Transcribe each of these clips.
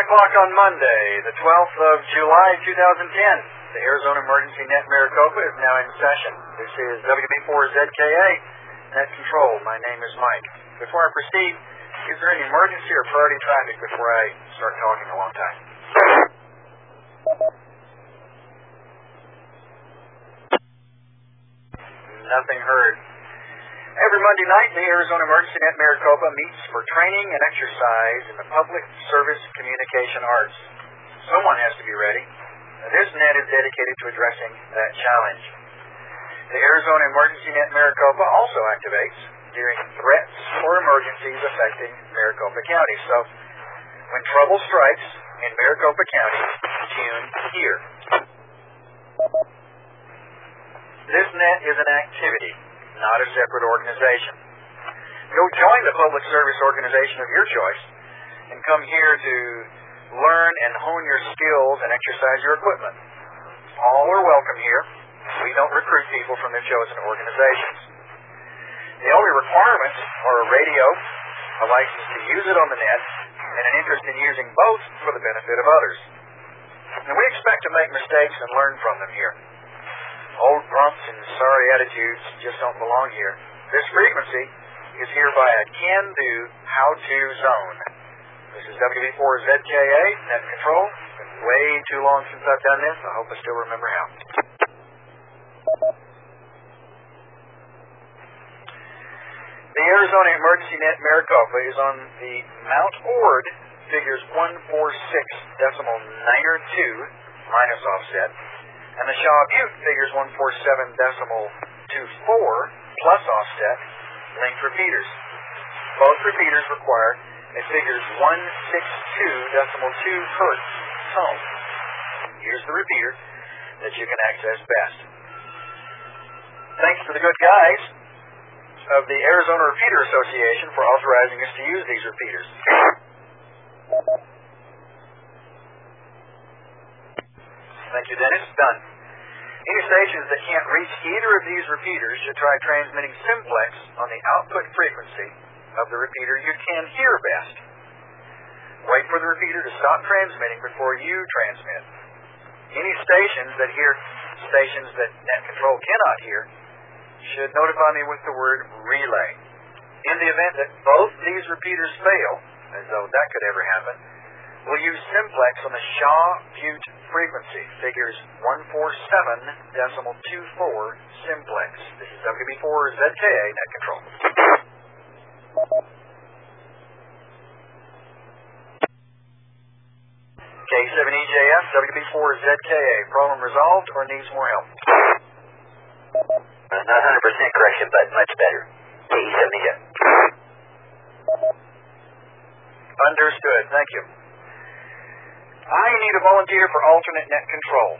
o'clock on Monday, the 12th of July, 2010. The Arizona Emergency Net Maricopa is now in session. This is WB4ZKA Net Control. My name is Mike. Before I proceed, is there any emergency or priority traffic before I start talking a long time? Nothing heard. Every Monday night, the Arizona Emergency Net Maricopa meets for training and exercise in the public service communication arts. Someone has to be ready. This net is dedicated to addressing that challenge. The Arizona Emergency Net Maricopa also activates during threats or emergencies affecting Maricopa County. So, when trouble strikes in Maricopa County, tune here. This net is an activity, not a separate organization. Go join the public service organization of your choice and come here to learn and hone your skills and exercise your equipment. All are welcome here. We don't recruit people from their chosen organizations. The only requirements are a radio, a license to use it on the net, and an interest in using both for the benefit of others. And we expect to make mistakes and learn from them here. Old grumps and sorry attitudes just don't belong here. This frequency is hereby a can-do, how-to zone. This is WB4ZKA, Net Control. Been way too long since I've done this. I hope I still remember how. The Arizona Emergency Net Maricopa is on the Mount Ord figures 146 decimal niner 2 minus offset, and the Shaw Butte figures 147 decimal 24 plus offset linked repeaters. Both repeaters require a figures 162 decimal 2 hertz tone. Here's the repeater that you can access best. Thanks to the good guys of the Arizona Repeater Association for authorizing us to use these repeaters. Thank you, Dennis. Done. Any stations that can't reach either of these repeaters should try transmitting simplex on the output frequency of the repeater you can hear best. Wait for the repeater to stop transmitting before you transmit. Any stations that hear stations that net control cannot hear should notify me with the word relay. In the event that both these repeaters fail, as though that could ever happen, we'll use simplex on the Shaw Butte frequency, figures 147 decimal 24 simplex. This is WB4ZKA net control. K7EJF, WB4ZKA. Problem resolved or needs more help? Uh, not 100% correction, but much better. K7EJF. Understood. Thank you. I need a volunteer for alternate net control.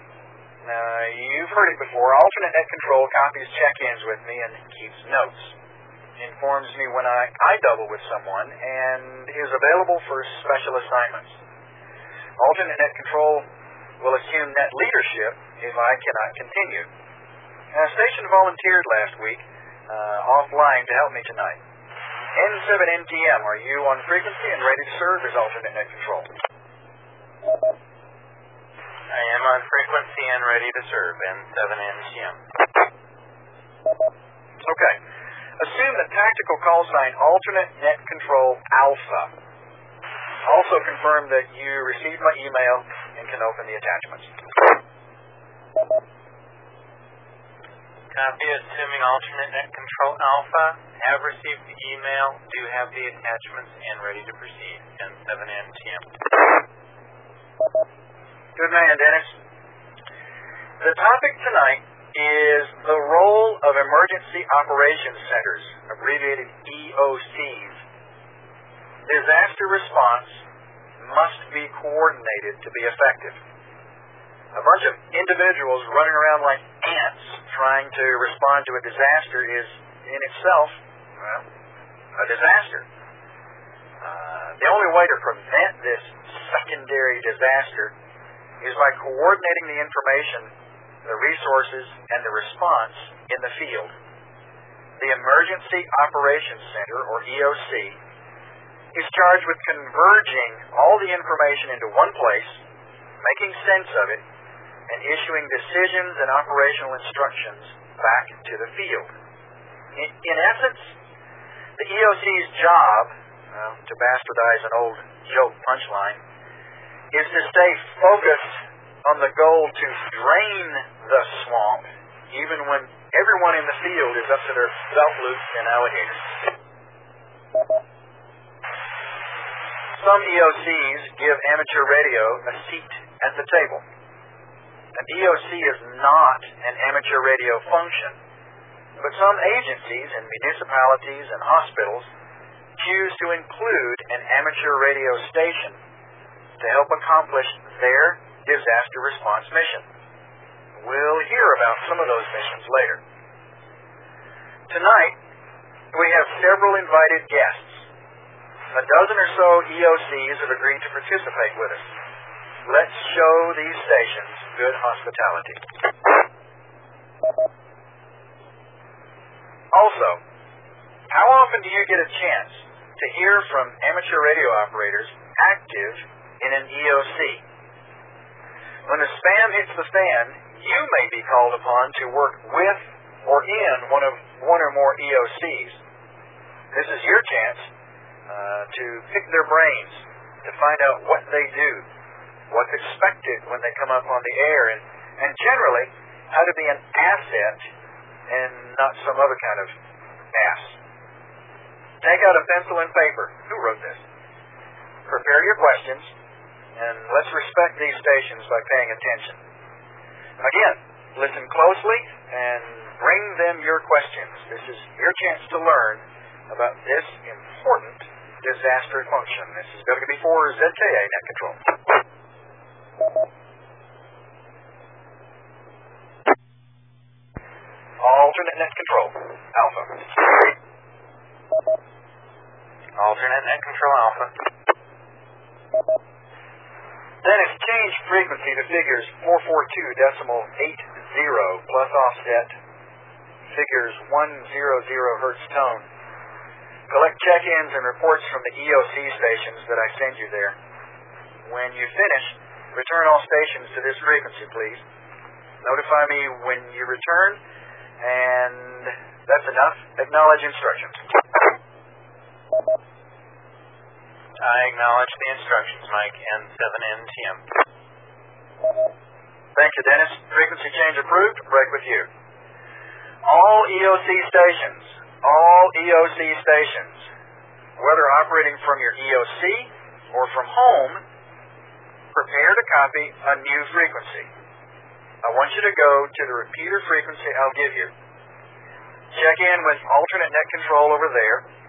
Now, you've heard it before. Alternate net control copies check-ins with me and keeps notes. Informs me when I, I double with someone and is available for special assignments. Alternate net control will assume net leadership if I cannot continue. Now, station volunteered last week uh, offline to help me tonight. N7NTM, are you on frequency and ready to serve as alternate net control? I am on frequency and ready to serve, N7NTM. Okay. Assume the tactical call sign alternate net control alpha. Also confirm that you received my email and can open the attachments. Copy assuming alternate net control alpha. Have received the email. Do have the attachments and ready to proceed. N7NTM. Good man, Dennis. The topic tonight is the role of emergency operations centers, abbreviated EOCs. Disaster response must be coordinated to be effective. A bunch of individuals running around like ants trying to respond to a disaster is in itself, well, a disaster. Uh, the only way to prevent this secondary disaster is by coordinating the information, the resources, and the response in the field. The Emergency Operations Center, or EOC, is charged with converging all the information into one place, making sense of it, and issuing decisions and operational instructions back to the field. In, in essence, the EOC's job, well, to bastardize an old joke punchline, is to stay focused on the goal to drain the swamp, even when everyone in the field is up to their belt loops and alligators. Some EOCs give amateur radio a seat at the table. An EOC is not an amateur radio function, but some agencies and municipalities and hospitals choose to include an amateur radio station to help accomplish their disaster response mission. We'll hear about some of those missions later. Tonight, we have several invited guests. A dozen or so EOCs have agreed to participate with us. Let's show these stations good hospitality. Also, how often do you get a chance to hear from amateur radio operators active in an EOC? When the spam hits the fan, you may be called upon to work with or in one of one or more EOCs. This is your chance uh, to pick their brains, to find out what they do, what's expected when they come up on the air, and, and generally how to be an asset and not some other kind of ass. Take out a pencil and paper. Who wrote this? Prepare your questions, and let's respect these stations by paying attention. Again, listen closely and bring them your questions. This is your chance to learn about this important disaster function. This is WB4 ZKA Net Control. Alternate net control, Alpha. Alternate net control alpha. Then exchange frequency to figures 442 decimal 80 plus offset figures 100 hertz tone. Collect check-ins and reports from the EOC stations that I send you there. When you finish, return all stations to this frequency, please. Notify me when you return, and that's enough. Acknowledge instructions. I acknowledge the instructions, Mike, N7NTM. Thank you, Dennis. Frequency change approved. Break with you. All EOC stations, all EOC stations, whether operating from your EOC or from home, prepare to copy a new frequency. I want you to go to the repeater frequency I'll give you. Check in with alternate net control over there.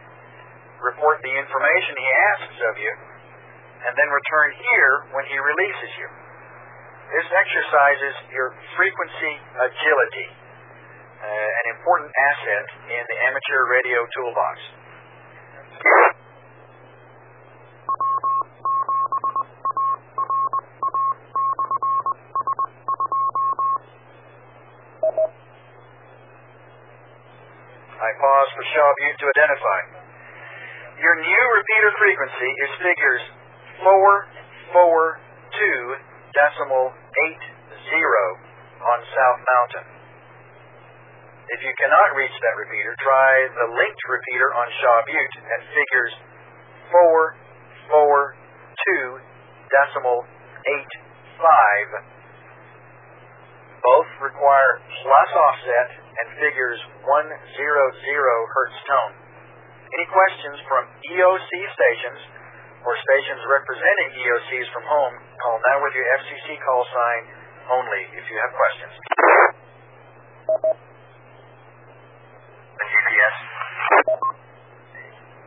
Report the information he asks of you, and then return here when he releases you. This exercises your frequency agility, uh, an important asset in the amateur radio toolbox. I pause for Shaw Butte to identify. Your new repeater frequency is figures 442 decimal 80 on South Mountain. If you cannot reach that repeater, try the linked repeater on Shaw Butte at figures 442 decimal 85. Both require plus offset and figures 100 hertz tone. Any questions from EOC stations or stations representing EOCs from home, call now with your FCC call sign only if you have questions. The GPS.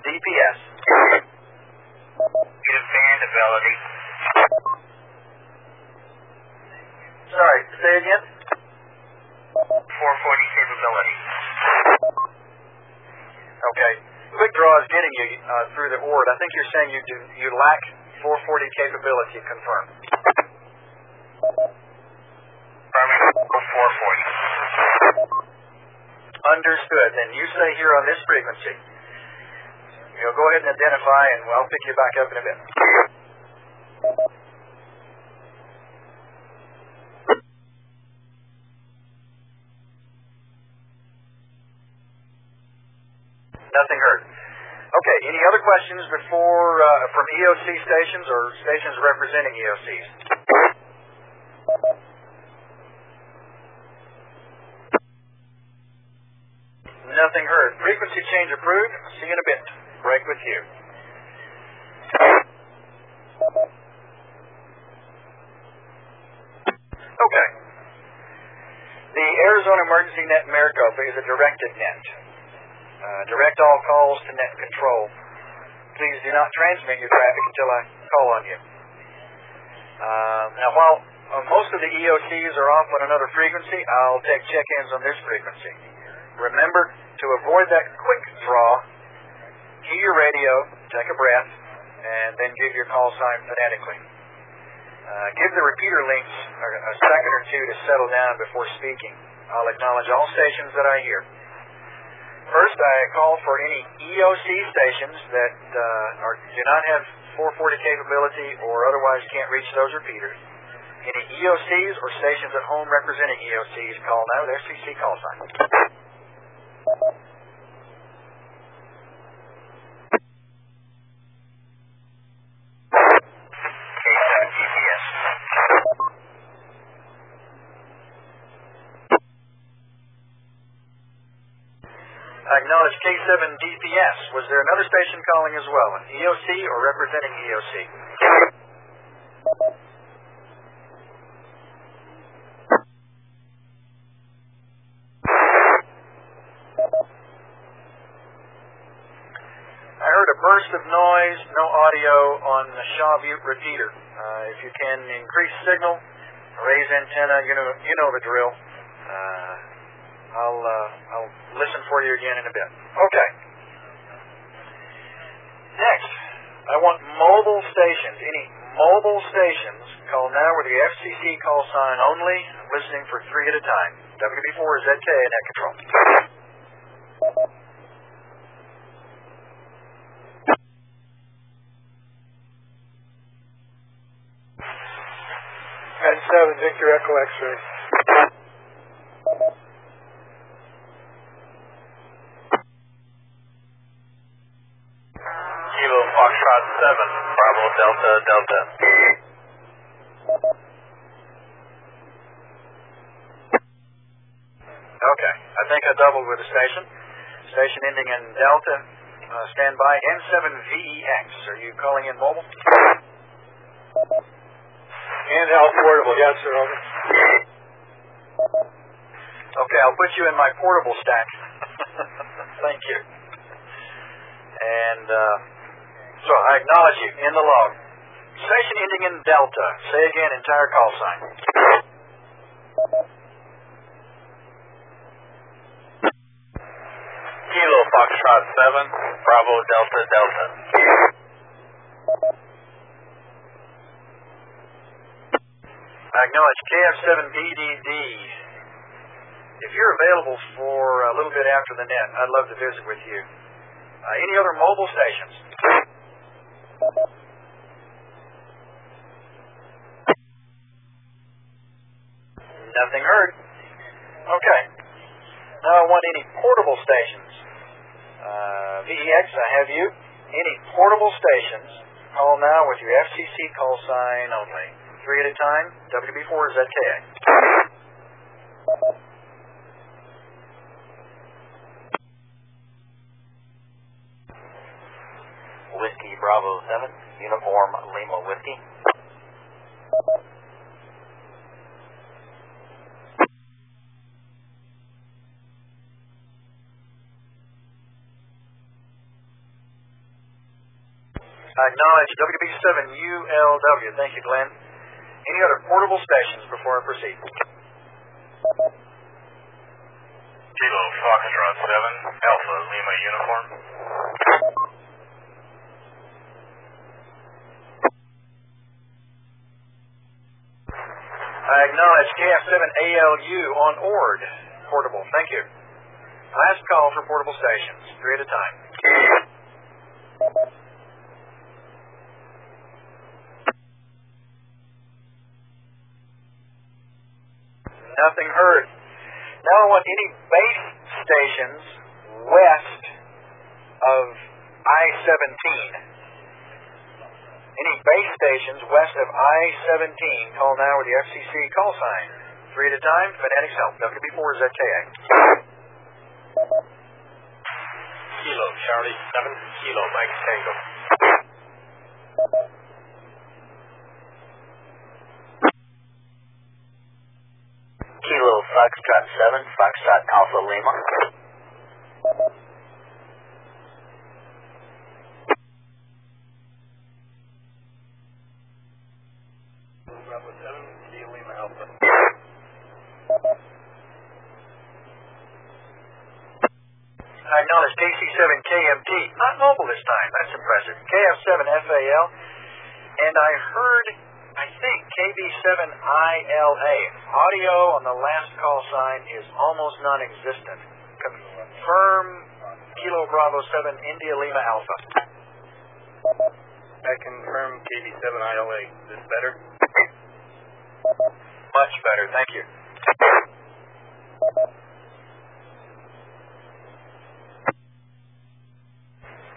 DPS. Get a band ability. Sorry, say again? 440 capability. Okay. Quick draw is getting you uh, through the board. I think you're saying you do you lack 440 capability. Confirm. Firming 440. Understood. Then you say here on this frequency, You'll go ahead and identify, and I'll pick you back up in a bit. Nothing. Okay, any other questions before uh, from EOC stations or stations representing EOCs? Nothing heard. Frequency change approved. See you in a bit. Break with you. Okay. The Arizona Emergency Net Maricopa is a directed net. Uh, direct all calls to net control. Please do not transmit your traffic until I call on you. Uh, now, while uh, most of the EOCs are off on another frequency, I'll take check-ins on this frequency. Remember to avoid that quick draw. Key your radio, take a breath, and then give your call sign phonetically. Uh, give the repeater links a, a second or two to settle down before speaking. I'll acknowledge all stations that I hear. First, I call for any EOC stations that uh, are, do not have 440 capability or otherwise can't reach those repeaters. Any EOCs or stations at home representing EOCs, call now with FCC call sign. SK7DPS, was there another station calling as well, an EOC or representing EOC? I heard a burst of noise, no audio on the Shaw Butte repeater. Uh, if you can increase signal, raise antenna, you know, you know the drill. Uh, I'll uh, I'll listen for you again in a bit. Okay. Next, I want mobile stations. Any mobile stations call now with the FCC call sign only, listening for three at a time. WB4 ZK net control. At 7, Victor Echo X-ray. Kilo Foxtrot 7, Bravo Delta Delta. Okay, I think I doubled with the station. Station ending in Delta. Uh, stand by. N7VEX. Are you calling in mobile? Handheld portable, yes, sir, over. Okay, I'll put you in my portable stack. Thank you. And uh, so I acknowledge you in the log. Station ending in Delta. Say again, entire call sign. Kilo Foxtrot 7, Bravo Delta Delta. Acknowledge KF7BDD. If you're available for a little bit after the net, I'd love to visit with you. Uh, any other mobile stations? Nothing heard. Okay. Now I want any portable stations. VEX, I have you. Any portable stations, call now with your FCC call sign only. Three at a time, WB4 ZKA. Whiskey Bravo 7, Uniform Lima Whiskey. I acknowledge WB7ULW. Thank you, Glenn. Any other portable stations before I proceed? Kilo Foxtrot 7, Alpha Lima Uniform. I acknowledge KF7ALU on ORD. Portable. Thank you. Last call for portable stations. Three at a time. Nothing heard. Now I want any base stations west of I-17. Any base stations west of I-17, call now with the FCC call sign. Three at a time, phonetics help. WB4ZKA. Kilo, Charlie 7, Kilo, Mike Tango. Kilo Foxtrot 7, Foxtrot Alpha Lima. Bravo 7, Kilo Lima Alpha. I acknowledge KC7KMT, not mobile this time. That's impressive. KF7FAL, and I heard, KB7ILA. Audio on the last call sign is almost non-existent. Confirm Kilo Bravo 7 India Lima Alpha. I confirm KB7ILA. Is this better? Much better, thank you.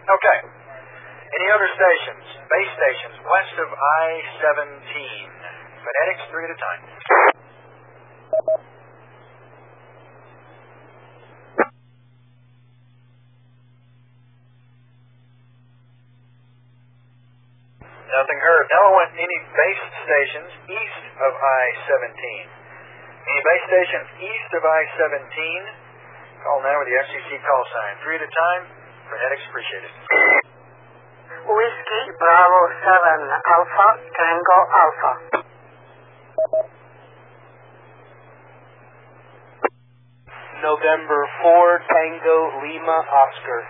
Okay. Any other stations, base stations west of I-17? Phonetics, three at a time. Nothing heard. Now I want any base stations east of I-17. Any base stations east of I-17? Call now with the FCC call sign. Three at a time. Phonetics appreciated. Whiskey Bravo 7 Alpha Tango Alpha. November 4, Tango Lima Oscar.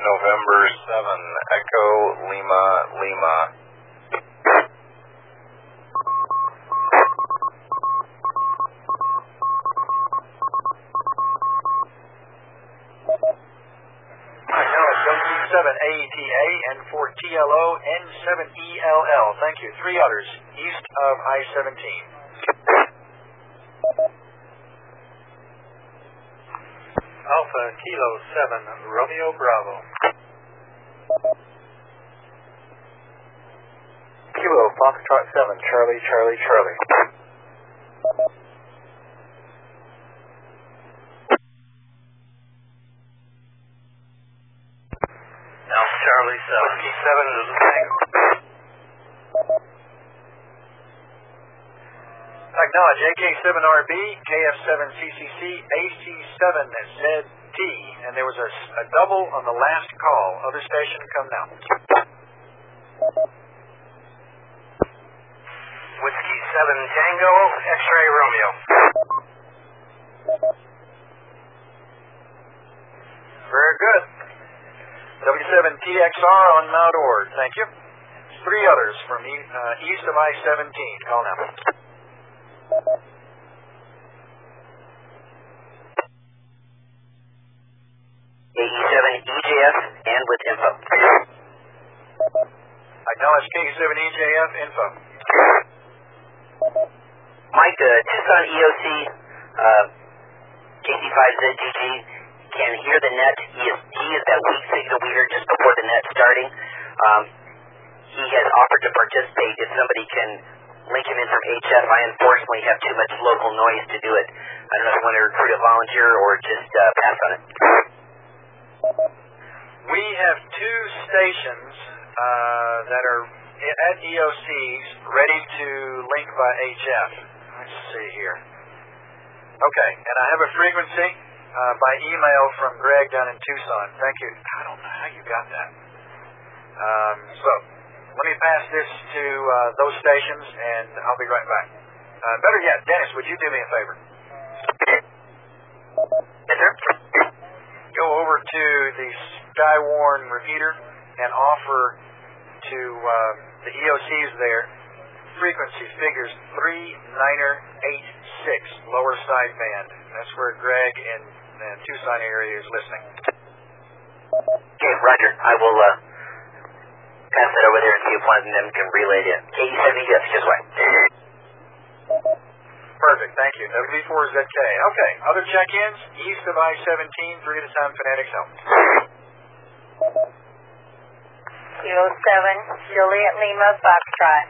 November 7, Echo Lima Lima. I know W7AETA and for TLO N7ELL. Thank you. Three others east of I-17. Alpha, Kilo 7, Romeo Bravo. Kilo Foxtrot 7, Charlie, Charlie, Charlie. Alpha, Charlie 7, Key 7, Little Tango. Acknowledge AK7RB, KF7CCC, AC7ZT, and there was a, a double on the last call. Other station, come now. Whiskey 7, Tango, X-Ray Romeo. Very good. W7TXR on Mount Ord. Thank you. Three others from e- uh, east of I-17. Call now. AE7 EJF and with info. Acknowledge K7EJF info. Mike, uh, Tucson EOC, uh, KC5ZGG can hear the net. He is, he is that weak signal meter just before the net starting. Um, he has offered to participate if somebody can him in from HF. I unfortunately have too much local noise to do it. I don't know if you want to recruit a volunteer or just uh, pass on it. We have two stations uh, that are at EOCs ready to link by HF. Let's see here. Okay, and I have a frequency uh, by email from Greg down in Tucson. Thank you. I don't know how you got that. Um, so let me pass this to uh, those stations, and I'll be right back. Uh, better yet, Dennis, would you do me a favor? Go over to the Skywarn repeater and offer to uh, the EOCs there frequency figures 3986 lower sideband. That's where Greg in the Tucson area is listening. Okay, Roger. I will uh, pass that over there and see if one of them can relay it. KE7ES, just wait. Perfect, thank you. W4ZK. Okay, other check-ins east of I-17, three at a time, Phonetics Help. Kilo 7, Juliet Lima, Foxtrot.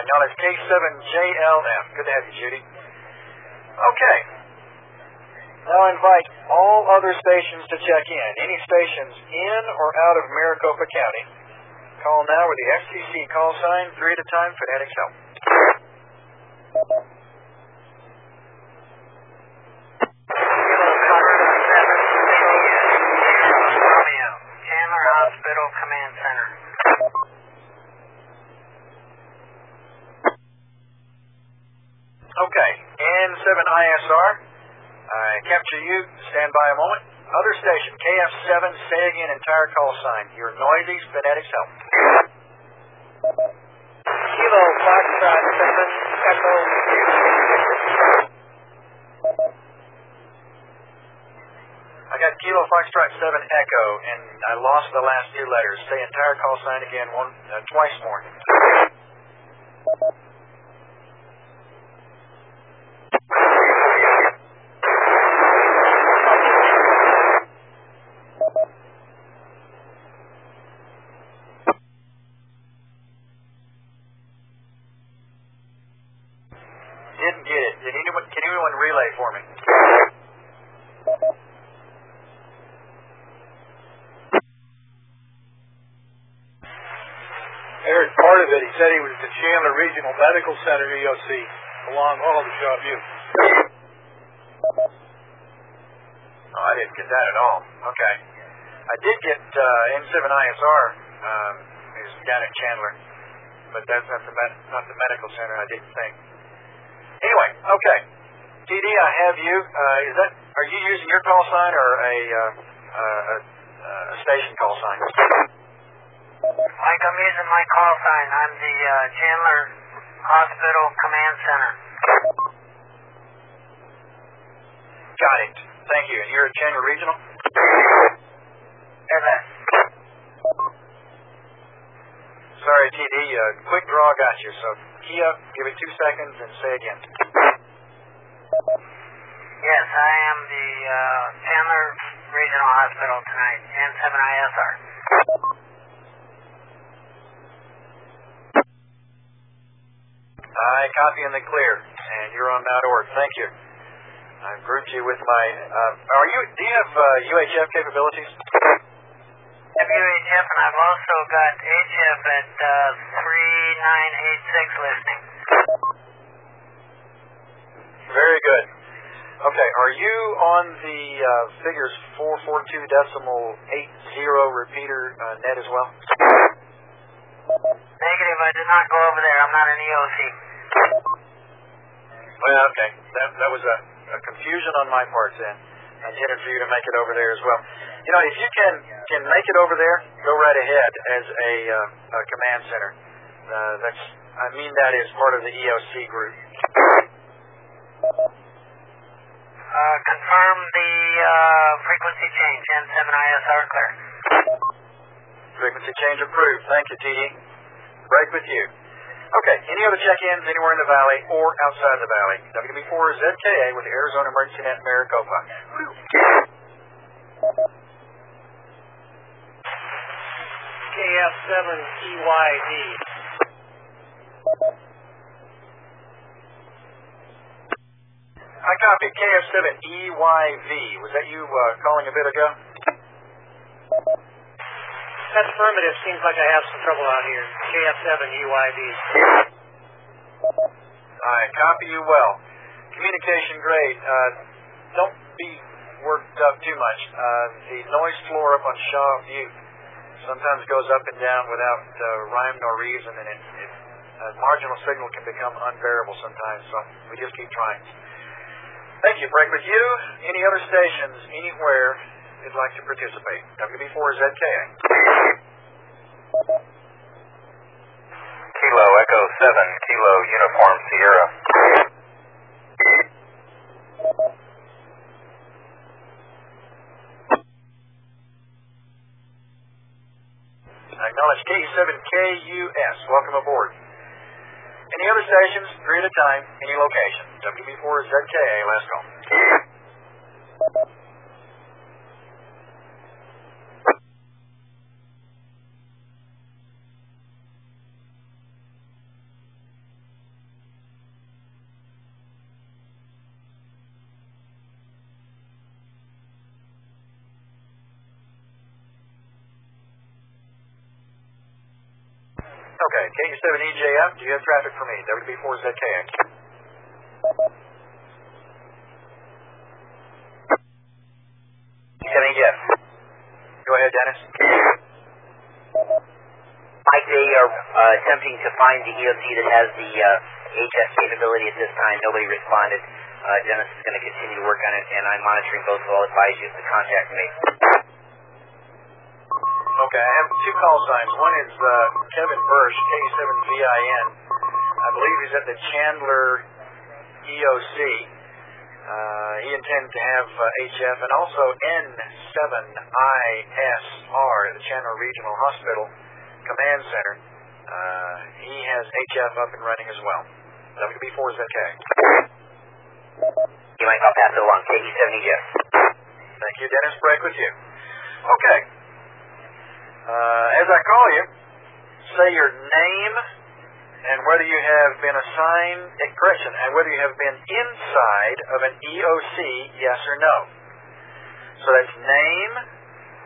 Now that's K7JLM. Good to have you, Judy. Okay. Now I invite all other stations to check in. Any stations in or out of Maricopa County, call now with the FCC call sign, three at a time, for Phonetics Help. Chandler Hospital Command Center. Okay, N7ISR, I capture you. Stand by a moment. Other station, KF7, say again, entire call sign. You're noisy, Phonetics Help. Kilo Foxtrot 7 Echo. I got Kilo Foxtrot 7 Echo, and I lost the last two letters. Say entire call sign again, one uh, twice more. Didn't get it. Did anyone? Can anyone relay for me? I heard part of it. He said he was at the Chandler Regional Medical Center EOC along all the job you. Oh, I didn't get that at all. Okay. I did get uh, N7ISR, um, is down at Chandler, but that's not the, med- not the medical center, I didn't think. Anyway, okay. TD, I have you. Uh, is that, are you using your call sign or a, uh, uh, a, a station call sign? Mike, I'm using my call sign. I'm the uh, Chandler Hospital Command Center. Got it. Thank you. And you're at Chandler Regional? That? Sorry, TD, uh, quick draw got you. So key up, give it two seconds, and say again. Yes, I am the uh, Chandler Regional Hospital tonight, N7ISR. I copy in the clear, and you're on Ord. Thank you. I've grouped you with my. Uh, are you? Do you have uh, UHF capabilities? VHF, and I've also got HF at uh, 3986 listing. Very good. Okay, are you on the uh, figures 442 decimal 80 repeater uh, net as well? Negative, I did not go over there. I'm not an EOC. Well, okay. That, that was a, a confusion on my part then. I intended for you to make it over there as well. You know, if you can can make it over there, go right ahead as a, uh, a command center. Uh, that's I mean that is part of the EOC group. Uh, confirm the uh, frequency change, N7ISR clear. Frequency change approved. Thank you, TD. Break with you. Okay, any other check-ins anywhere in the valley or outside the valley? WB4ZKA with the Arizona Emergency Net Maricopa. KF7EYD. I copy KF7EYV. Was that you uh, calling a bit ago? That's affirmative. Seems like I have some trouble out here. KF7EYD. I copy you well. Communication great. Uh, don't be worked up too much. Uh, the noise floor up on Shaw Butte sometimes goes up and down without uh, rhyme nor reason, and it, it uh, marginal signal can become unbearable sometimes. So we just keep trying. Thank you. Break with you. Any other stations anywhere who'd like to participate? WB4ZKA. Kilo Echo 7, Kilo Uniform Sierra. I acknowledge K7KUS. Welcome aboard. Any other stations, three at a time, any location. WB4ZKA, let's go. Okay, KU7EJF, do you have traffic for me? WB4ZKA. KU7EJF. Go ahead, Dennis. Mike, they are uh, attempting to find the EOC that has the uh, HF capability at this time. Nobody responded. Uh, Dennis is going to continue to work on it, and I'm monitoring both, so I'll advise you to contact me. Okay, I have two call signs. One is uh, Kevin Bursch, K7VIN. I believe he's at the Chandler EOC. Uh, he intends to have uh, HF and also N7ISR, at the Chandler Regional Hospital Command Center. Uh, he has HF up and running as well. WB4ZK. You might I'll pass it along. KU7EJF. Thank you, Dennis. Break with you. Okay. Uh, as I call you, say your name and whether you have been assigned, correction, and whether you have been inside of an EOC, yes or no. So that's name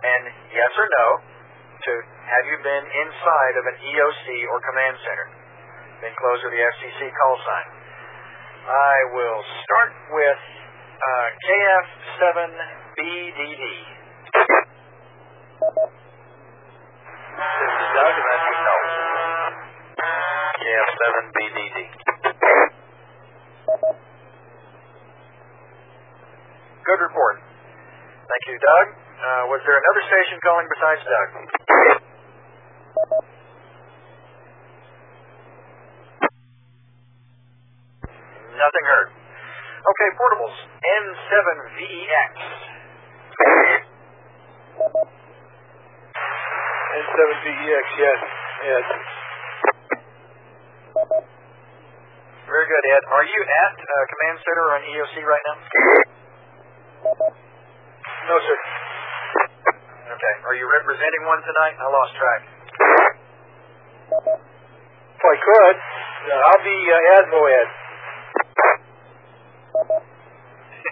and yes or no to have you been inside of an EOC or command center. Then close with the FCC call sign. I will start with uh, KF7BDD. This is Doug, and that's yourself. KF7BDD. Good report. Thank you, Doug. Uh, was there another station calling besides Doug? Nothing heard. Okay, portables. N7VEX. N7VEX, yes. Yes. Very good, Ed. Are you at uh, Command Center or an EOC right now? No, sir. Okay. Are you representing one tonight? I lost track. If I could, uh, I'll be uh, Admo Ed.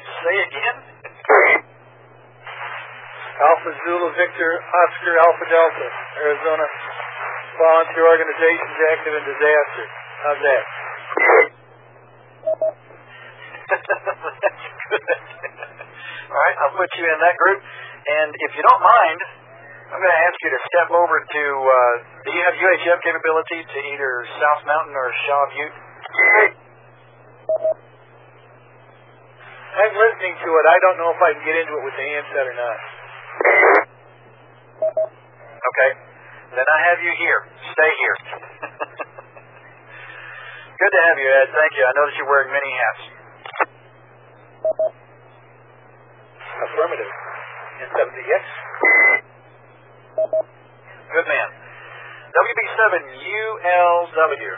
Say again? Alpha Zulu Victor Oscar Alpha Delta, Arizona Volunteer Organizations Active in Disaster. How's that? That's good. All right, I'll put you in that group. And if you don't mind, I'm going to ask you to step over to. Uh, do you have UHF capability to either South Mountain or Shaw Butte? I'm listening to it. I don't know if I can get into it with the handset or not. Okay. Then I have you here. Stay here. Good to have you, Ed. Thank you. I notice you're wearing many hats. Affirmative. N7VX. Good man. WB7ULW.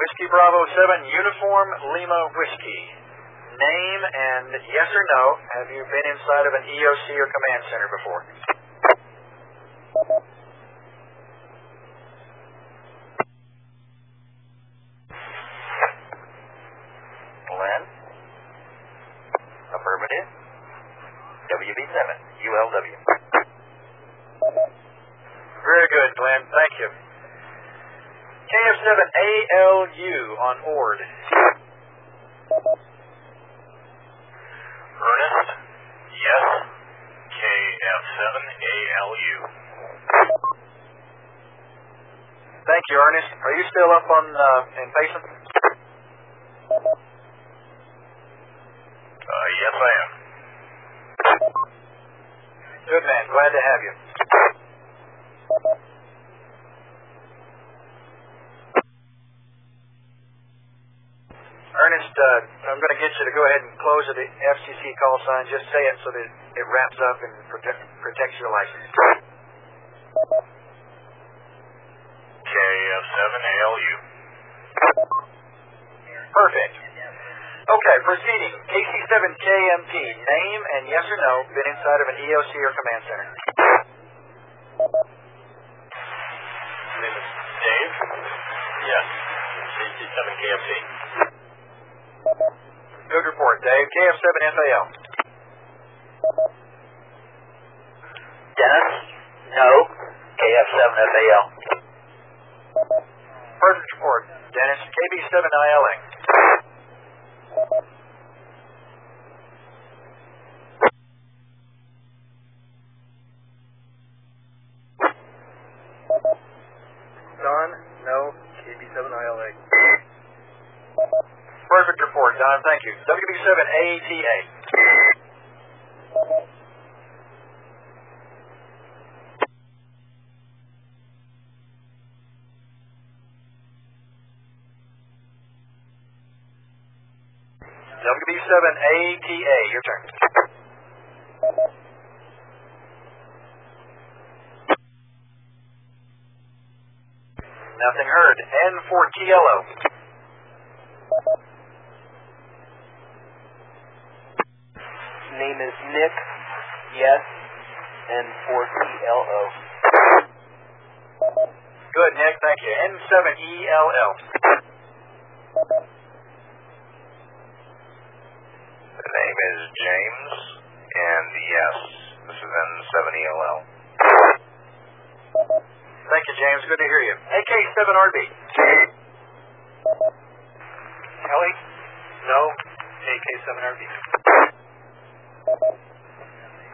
Whiskey Bravo 7 Uniform Lima Whiskey. Name and yes or no, have you been inside of an EOC or command center before? Glenn. Affirmative. WB7, ULW. Very good, Glenn. Thank you. KF7ALU on Ord. Ernest. Yes. KF7ALU. Thank you, Ernest. Are you still up on uh, in Payson? Uh, yes, I am. Good man. Glad to have you. Ernest, uh, I'm going to get you to go ahead and close the FCC call sign. Just say it so that it wraps up and protect, protects your license. KF7ALU. Perfect. Okay, proceeding. KC7KMP, name and yes or no, been inside of an EOC or command center? Name is Dave? Yes. KC7KFC. Good report, Dave. KF7FAL. Dennis? No. KF7FAL. Perfect report, Dennis. KB7ILA. Don? No. KB7ILA. Perfect report, Don. Thank you. WB7ATA. WB7ATA, your turn. Nothing heard. N4TLO. Name is Nick. Yes. And 4TLO. Good, Nick. Thank you. N7ELL. The name is James, and yes, this is N7ELL. Thank you, James. Good to hear you. AK7RB. Kelly? No. AK7RB.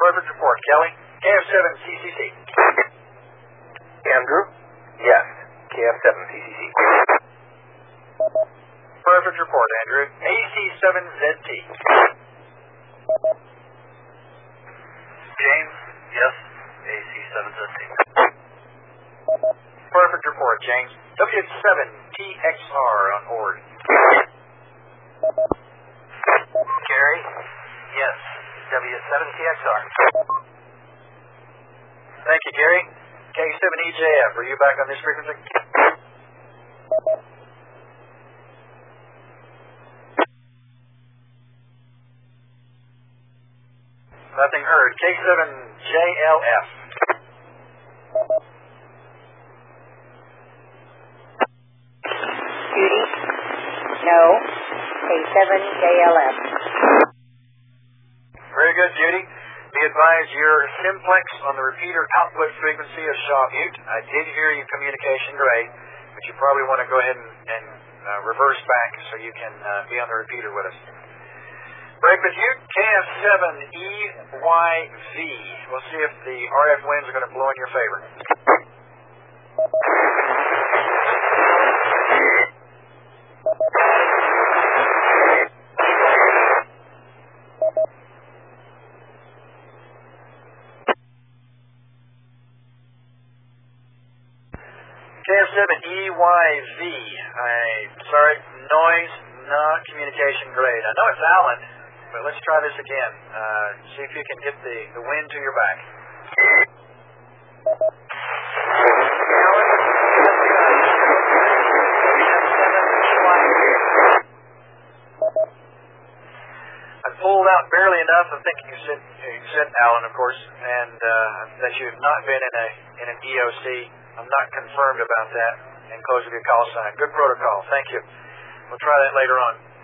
Perfect report, Kelly. KF7CCC. Andrew? Yes. KF7CCC. Perfect report, Andrew. AC7ZT. James? Yes. AC7ZT. Perfect report, James. W7TXR on board. Gary? Yes. W7TXR. Thank you, Gary. K7EJF, are you back on this frequency? Nothing heard. K7JLF. Judy? No. K7JLF. Very good, Judy. Be advised your simplex on the repeater output frequency is Shaw mute. I did hear your communication great, but you probably want to go ahead and, and uh, reverse back so you can uh, be on the repeater with us. Break with you, KF7EYV. We'll see if the RF winds are going to blow in your favor. KF7EYV. I'm sorry, noise, not communication grade. I know it's Alan, but let's try this again. Uh, see if you can get the, the wind to your back. I pulled out barely enough. I'm thinking you said, you said Alan, of course, and uh, that you have not been in a in an EOC. I'm not confirmed about that. And close with your call sign. Good protocol. Thank you. We'll try that later on.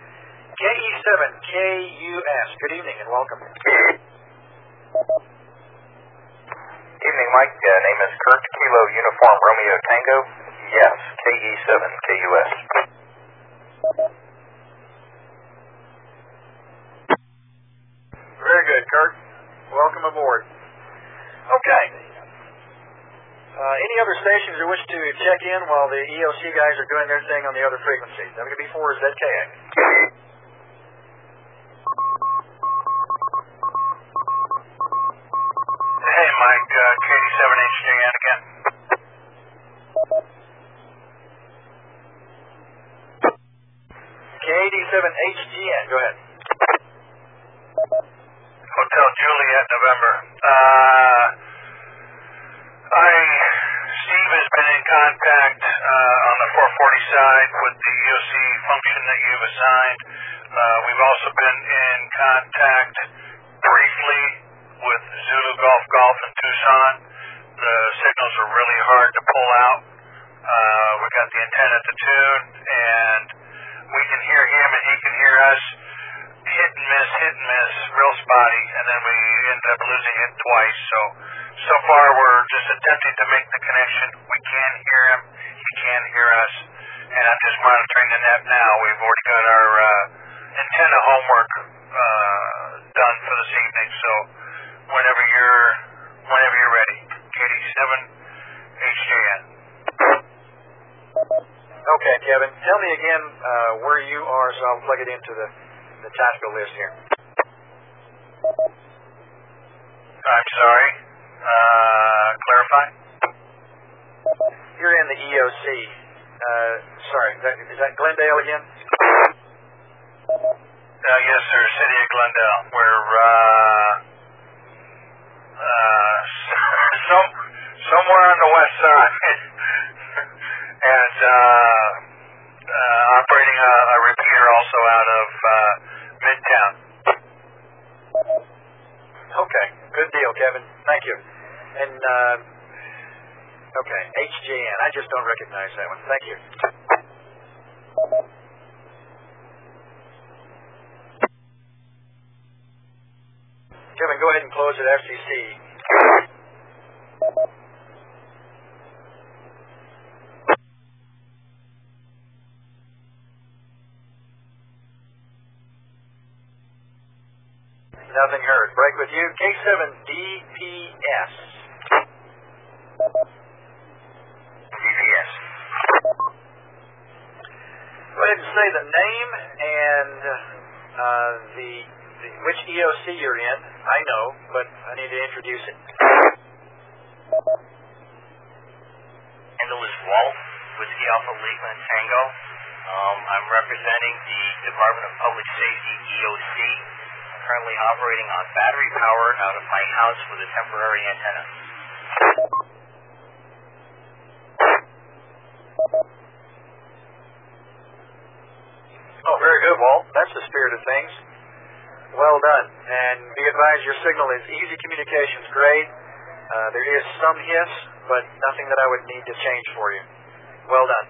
KE7KUS. Good evening and welcome. Evening, Mike. Uh, name is Kurt Kilo Uniform Romeo Tango. Yes. KE7KUS. Very good, Kurt. Welcome aboard. Okay. Uh, any other stations that wish to check in while the EOC guys are doing their thing on the other frequency? WB4 is ZKX. Hey, Mike, uh, KD7HJN again. KD7HGN, go ahead. Hotel Juliet, November. Uh, I, Steve has been in contact uh, on the 440 side with the EOC function that you've assigned. Uh, we've also been in contact briefly with Zulu Golf Golf in Tucson. The signals are really hard to pull out. Uh, we got the antenna to tune, and we can hear him and he can hear us hit and miss, hit and miss, real spotty, and then we end up losing it twice. So, so far we're just attempting to make the connection. We can hear him, he can hear us, and I'm just monitoring the net now. We've already got our uh, antenna homework uh, done for this evening. So, whenever you're, whenever you're ready, KD7 HJN. Okay, Kevin. Tell me again uh, where you are so I'll plug it into the, the tactical list here. I'm sorry. Uh, clarify. You're in the EOC. Uh, sorry, is that, is that Glendale again? Uh, yes, sir. City of Glendale. We're uh, uh, some somewhere on the west side, and uh, uh, operating a, a repeater also out of uh, Midtown. Okay, good deal, Kevin. Thank you. And, uh, okay, HJN. I just don't recognize that one. Thank you. Kevin, go ahead and close at FCC. Nothing heard. Break with you. K7DPS. DPS. Go ahead and say the name and uh, the, the which EOC you're in. I know, but I need to introduce it. Handle is Walt, Whiskey Alpha Lima Tango. Um, I'm representing the Department of Public Safety, EOC. Currently operating on battery power out of my house with a temporary antenna. Oh, very good, Walt. That's the spirit of things. Well done. And be advised, your signal is easy communications grade. Uh, there is some hiss, but nothing that I would need to change for you. Well done.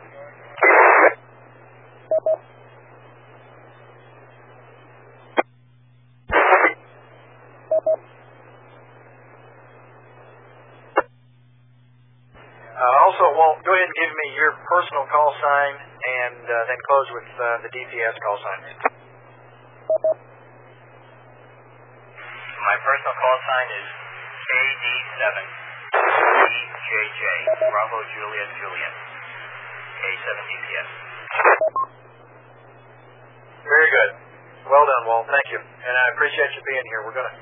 Uh, also, Walt, go ahead and give me your personal call sign and uh, then close with uh, the DPS call sign. My personal call sign is KD7 EJJ Bravo Juliet Juliet K7 DPS. Very good. Well done, Walt. Thank you. And I appreciate you being here. We're gonna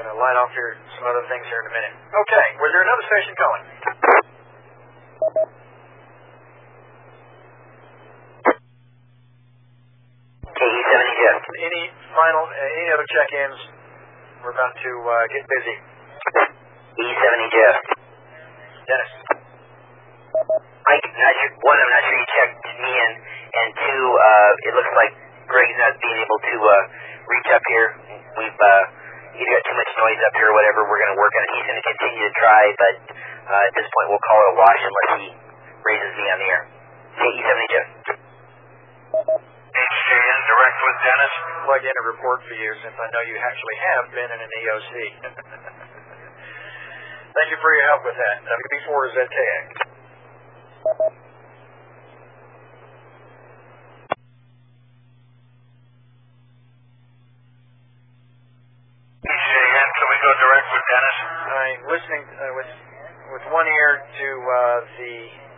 gonna light off here some other things here in a minute. Okay. Was there another station calling? any final uh, any other check-ins? We're about to uh, get busy. E72. Dennis. Mike, not sure, one, I'm not sure you checked me in, and two, uh, it looks like Greg's not being able to uh, reach up here. We've uh, either got too much noise up here or whatever. We're going to work on it. He's going to continue to try, but uh, at this point, we'll call it a wash unless he raises me on the air. Hey, E72 direct with Dennis. Plug in a report for you since I know you actually have been in an EOC. Thank you for your help with that. WB4 is ZKX. HJN, can we go direct with Dennis? I'm listening uh, with with one ear to uh, the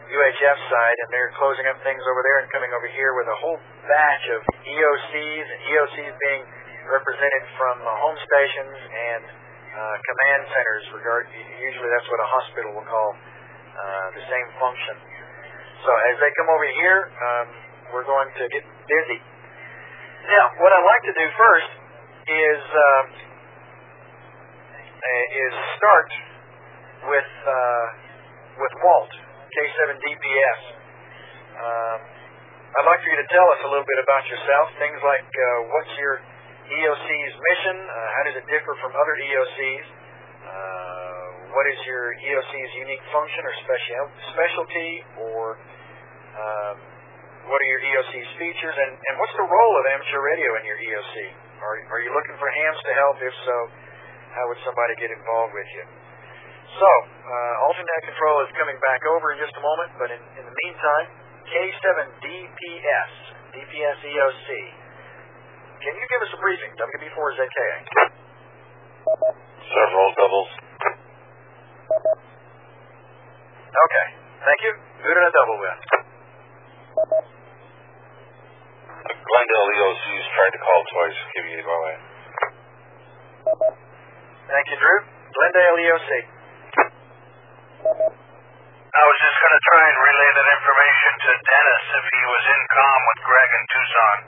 UHF side, and they're closing up things over there and coming over here with a whole batch of EOCs and EOCs being represented from uh, home stations and uh, command centers. Regard usually that's what a hospital will call uh, the same function. So as they come over here, um, we're going to get busy. Now, what I'd like to do first is uh, is start with uh, with Walt K7DPS. Um, I'd like for you to tell us a little bit about yourself. Things like uh, what's your EOC's mission? Uh, how does it differ from other EOCs? Uh, what is your EOC's unique function or special specialty? Or um, what are your EOC's features? And, and what's the role of amateur radio in your EOC? Are, are you looking for hams to help? If so, how would somebody get involved with you? So, uh, alternate control is coming back over in just a moment, but in, in the meantime, K7DPS, DPS EOC. Can you give us a briefing, WB4ZKA? Several doubles. Okay, thank you. Good and a double with. Glendale EOC's tried to call twice. Give you go away. Thank you, Drew. Glendale EOC. I was just going to try and relay that information to Dennis if he was in com with Greg in Tucson.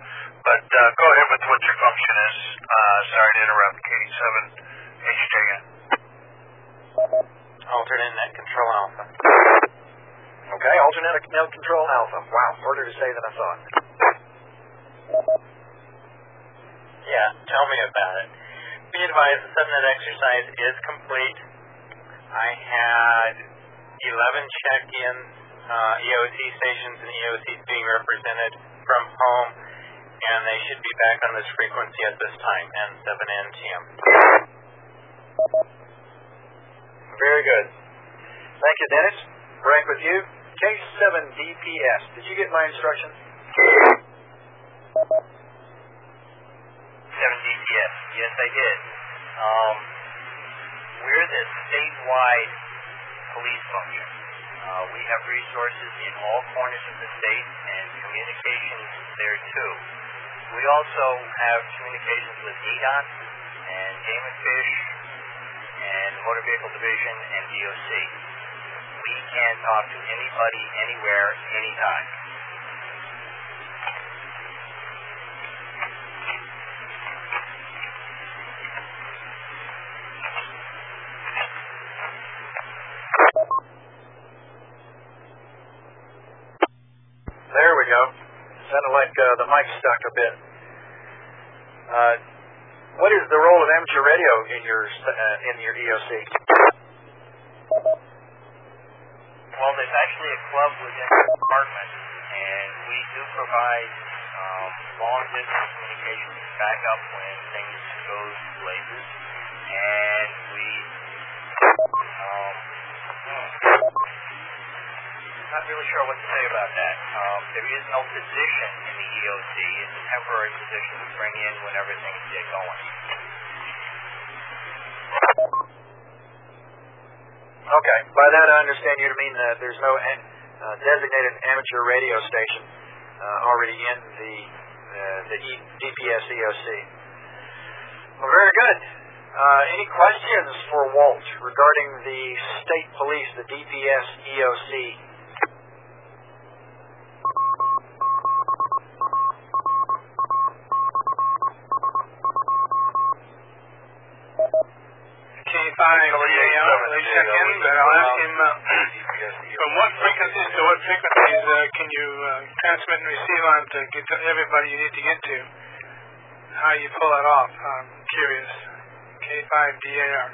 But uh, go ahead with what your function is. Uh, sorry to interrupt, K7HJN. Alternate net control alpha. Okay, alternate net control alpha. Wow, harder to say than I thought. Yeah, tell me about it. Be advised, the subnet exercise is complete. I had 11 check-ins, uh, EOC stations and EOCs being represented from home, and they should be back on this frequency at this time, N7 NTM. Very good. Thank you, Dennis. Break with you. K7DPS. Did you get my instructions? 7DPS. Yes, I did. Um, we're the statewide police function. Uh, we have resources in all corners of the state and communications there too. We also have communications with EDOT and Game and Fish and Motor Vehicle Division and DOC. We can talk to anybody, anywhere, anytime. There we go. Sounded like uh, the mic stuck a bit. Uh, what is the role of amateur radio in your uh, in your EOC? Well, there's actually a club within the department, and we do provide um, long distance communications backup when things go blazes, and we. Um, not really sure what to say about that. Um, there is no position in the EOC. It's a temporary position we bring in whenever things get going. Okay. By that, I understand you to mean that there's no an, uh, designated amateur radio station uh, already in the uh, the e- DPS EOC. Well, very good. Uh, any questions for Walt regarding the state police, the DPS EOC? K5 they check in, but I'll ask him, uh, from what frequencies to what frequencies uh, can you uh, transmit and receive on to get to everybody you need to get to? How you pull it off, I'm curious. K5DAR.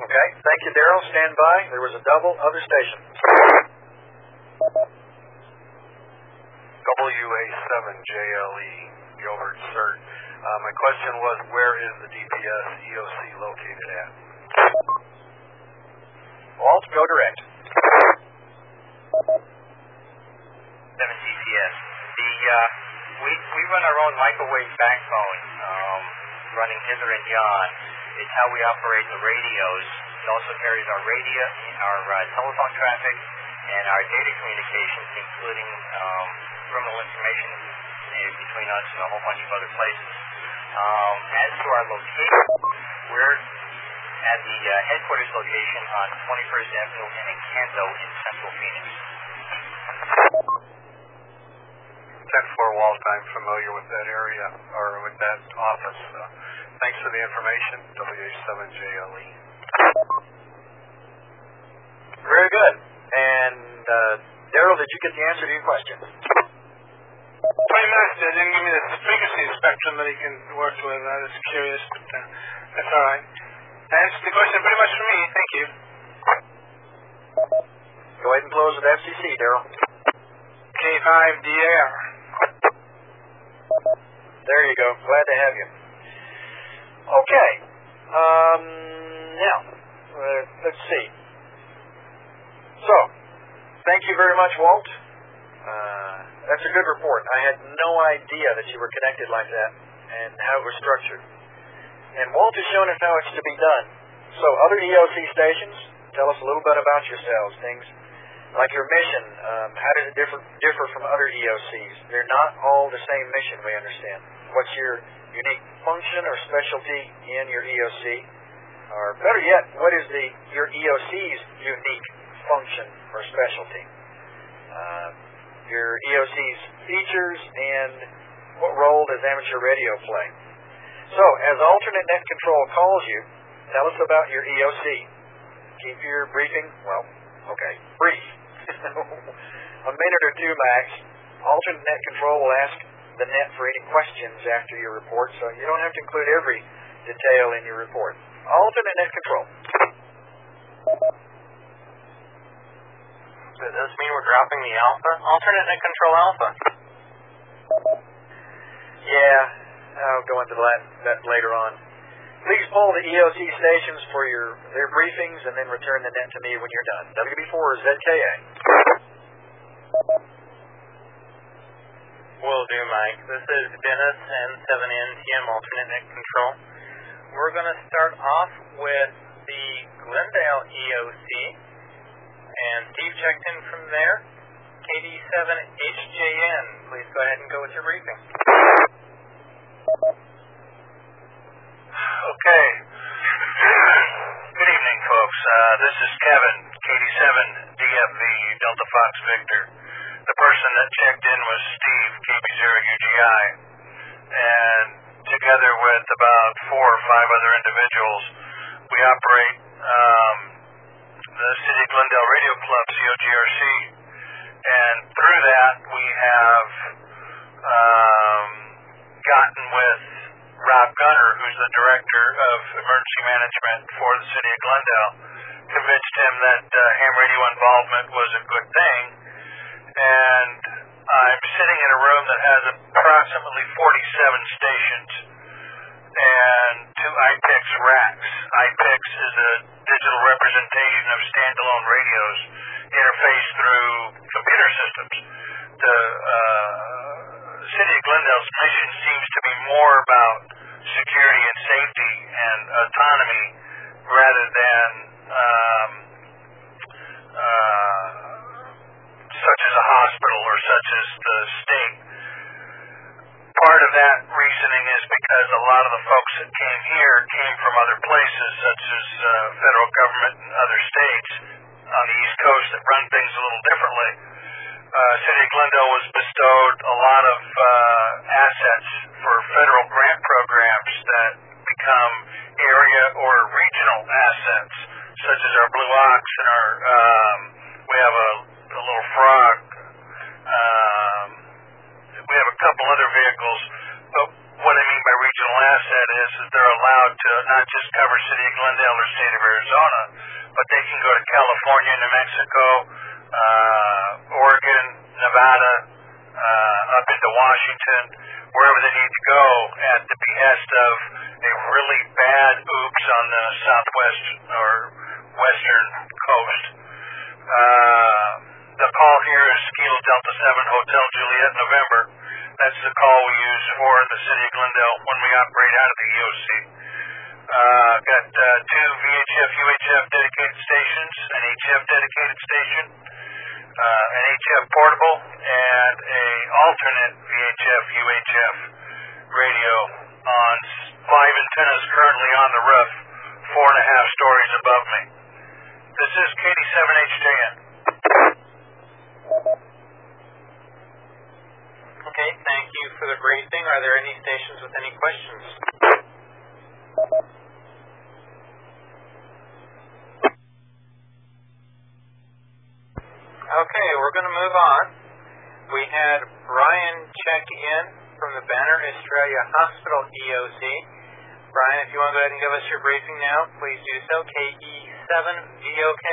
Okay. Thank you, Daryl. Stand by. There was a double. Other station. WA7JLE, Gilbert Cert. Uh, my question was, where is the DPS EOC located at? Walt, go direct. 7CPS. The uh, we we run our own microwave backbone, um, running hither and yon, It's how we operate the radios. It also carries our radio, our uh, telephone traffic, and our data communications, including um, criminal information between us and a whole bunch of other places. Um, as to our location, we're at the uh, headquarters location on 21st Avenue in Encanto in Central Phoenix. 10-4 Walt, I'm familiar with that area, or with that office. Uh, thanks for the information, WH7JLE. Very good. And uh, Daryl, did you get the answer to your question? Pretty much. Didn't give me the frequency spectrum that he can work with. I was curious, but uh, that's all right. Answered the question pretty much for me. Thank you. Go ahead and close with FCC, Daryl. K5DAR. There you go. Glad to have you. Okay. Um, now, uh, let's see. So, thank you very much, Walt. Uh, that's a good report. I had no idea that you were connected like that and how it was structured. And Walt has shown us how it's to be done. So, other EOC stations, tell us a little bit about yourselves. Things like your mission. Um, how does it differ differ from other EOCs? They're not all the same mission. We understand. What's your unique function or specialty in your EOC? Or better yet, what is the your EOC's unique function or specialty? Uh, your EOC's features and what role does amateur radio play? So, as alternate net control calls you, tell us about your EOC. Keep your briefing, well, okay, brief. A minute or two max. Alternate net control will ask the net for any questions after your report, so you don't have to include every detail in your report. Alternate net control. Does this mean we're dropping the alpha? Alternate net control alpha. Yeah, I'll go into that, that later on. Please poll the EOC stations for your their briefings and then return the net to me when you're done. WB4 ZKA. Will do, Mike. This is Dennis and 7NTM alternate net control. We're going to start off with the Glendale EOC, and Steve checked in from there. KD7HJN, please go ahead and go with your briefing. Okay. Good evening, folks. Uh, this is Kevin, KD7DFV, Delta Fox Victor. The person that checked in was Steve, KB0UGI. And together with about four or five other individuals, we operate um, the City of Glendale Radio Club, COGRC. And through that, we have um, gotten with Rob Gunner, who's the director of emergency management for the city of Glendale, convinced him that uh, ham radio involvement was a good thing. And I'm sitting in a room that has approximately 47 stations and two IPICS racks. IPICS is a digital representation of standalone radios interfaced through computer systems. The uh, city of Glendale's mission seems to be more about security and safety and autonomy rather than um, uh, such as a hospital or such as the state. Part of that reasoning is because a lot of the folks that came here came from other places, such as uh, federal government and other states on the East Coast that run things a little differently. Uh, City of Glendale was bestowed a lot of uh, assets for federal grant programs that become area or regional assets, such as our Blue Ox and our, um, we have a, a little frog. Um, we have a couple other vehicles, but what I mean by regional asset is that they're allowed to not just cover City of Glendale or State of Arizona, but they can go to California, New Mexico, uh, Oregon, Nevada, uh, up into Washington, wherever they need to go at the behest of a really bad oops on the southwest or western coast. Uh, the call here is Kilo Delta 7 Hotel Juliet November. That's the call we use for the city of Glendale when we operate out of the EOC. Uh, got uh, two VHF UHF dedicated stations, an HF dedicated station, uh, an HF portable, and a alternate VHF UHF radio on five antennas currently on the roof, four and a half stories above me. This is KD7HJN. Okay, thank you for the briefing. Are there any stations with any questions? Okay, we're going to move on. We had Brian check in from the Banner Estrella Hospital EOC. Brian, if you want to go ahead and give us your briefing now, please do so. KE7VOK.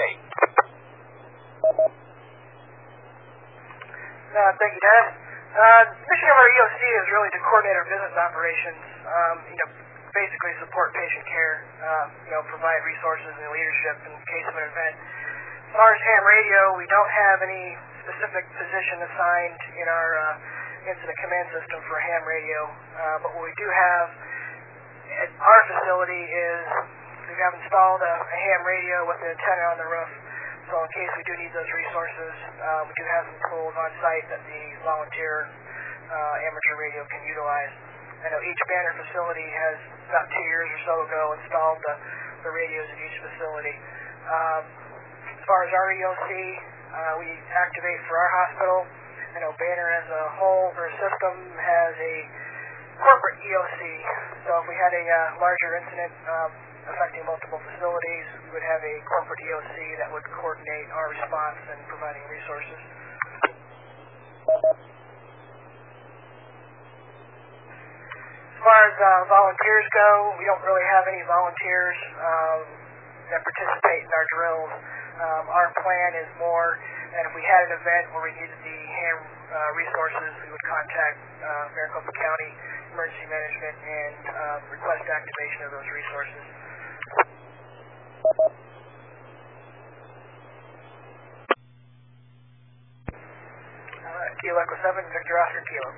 Uh, thank you, Dad. Uh, the mission of our EOC is really to coordinate our business operations, um, you know, basically support patient care, uh, you know, provide resources and leadership in case of an event. As far as ham radio, we don't have any specific position assigned in our uh, incident command system for ham radio, uh, but what we do have at our facility is we have installed a, a ham radio with an antenna on the roof. So in case we do need those resources, uh, we do have some tools on site that the volunteer uh, amateur radio can utilize. I know each banner facility has about two years or so ago installed the, the radios in each facility. Um, as far as our EOC, uh, we activate for our hospital. I know Banner as a whole or system has a corporate EOC. So if we had a uh, larger incident um, affecting multiple facilities, we would have a corporate EOC that would coordinate our response and providing resources. As far as uh, volunteers go, we don't really have any volunteers um, that participate in our drills. Um, our plan is more that if we had an event where we needed the ham uh, resources, we would contact uh, Maricopa County Emergency Management and uh, request activation of those resources. Kilo Echo 7, Victor Oscar Kilo.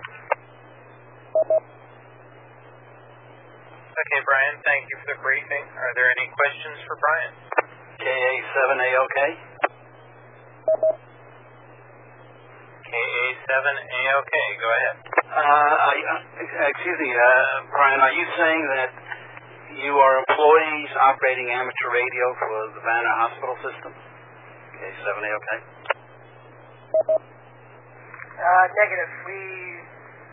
Okay, Brian, thank you for the briefing. Are there any questions for Brian? KA7AOK? KA7AOK, go ahead. Uh, I, uh, excuse me, uh, Brian, are you saying that you are employees operating amateur radio for the Banner Hospital System? K7AOK? Uh, negative. We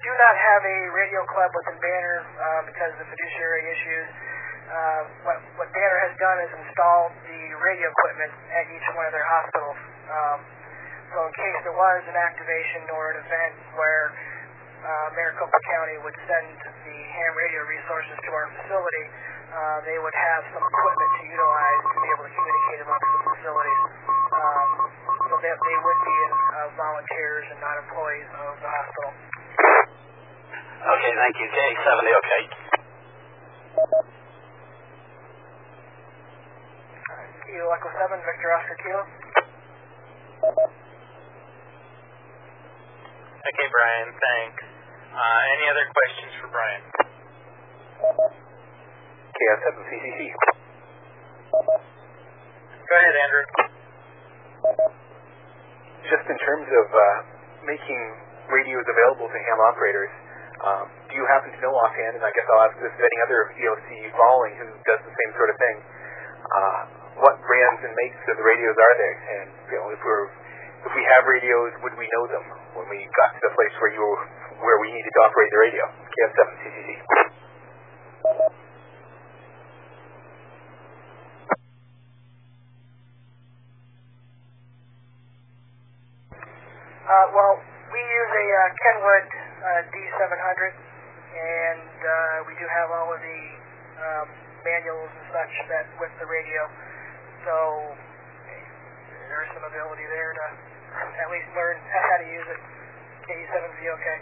do not have a radio club within Banner uh, because of the fiduciary issues. Uh, what, what Banner has done is installed the radio equipment at each one of their hospitals. Um, so in case there was an activation or an event where uh, Maricopa County would send the ham radio resources to our facility, uh, they would have some equipment to utilize to be able to communicate amongst the facilities. Um, so that they would be uh, volunteers and not employees of the hospital. Okay, thank you. K7AOK? Kilo Echo 7, Victor Oscar Kilo. Okay, Brian, thanks. Uh, any other questions for Brian? KF7CCC. Go ahead, Andrew. Just in terms of uh, making radios available to ham operators, um, do you happen to know offhand, and I guess I'll ask this of any other EOC following who does the same sort of thing, uh, what brands and makes of the radios are there? And you know, if we're if we have radios, would we know them when we got to the place where you were, where we needed to operate the radio? KF7CCC. Uh, well, we use a uh, Kenwood uh, D700, and uh, we do have all of the um, manuals and such that with the radio. So there is some ability there to at least learn how to use it. KE7VOK. Okay.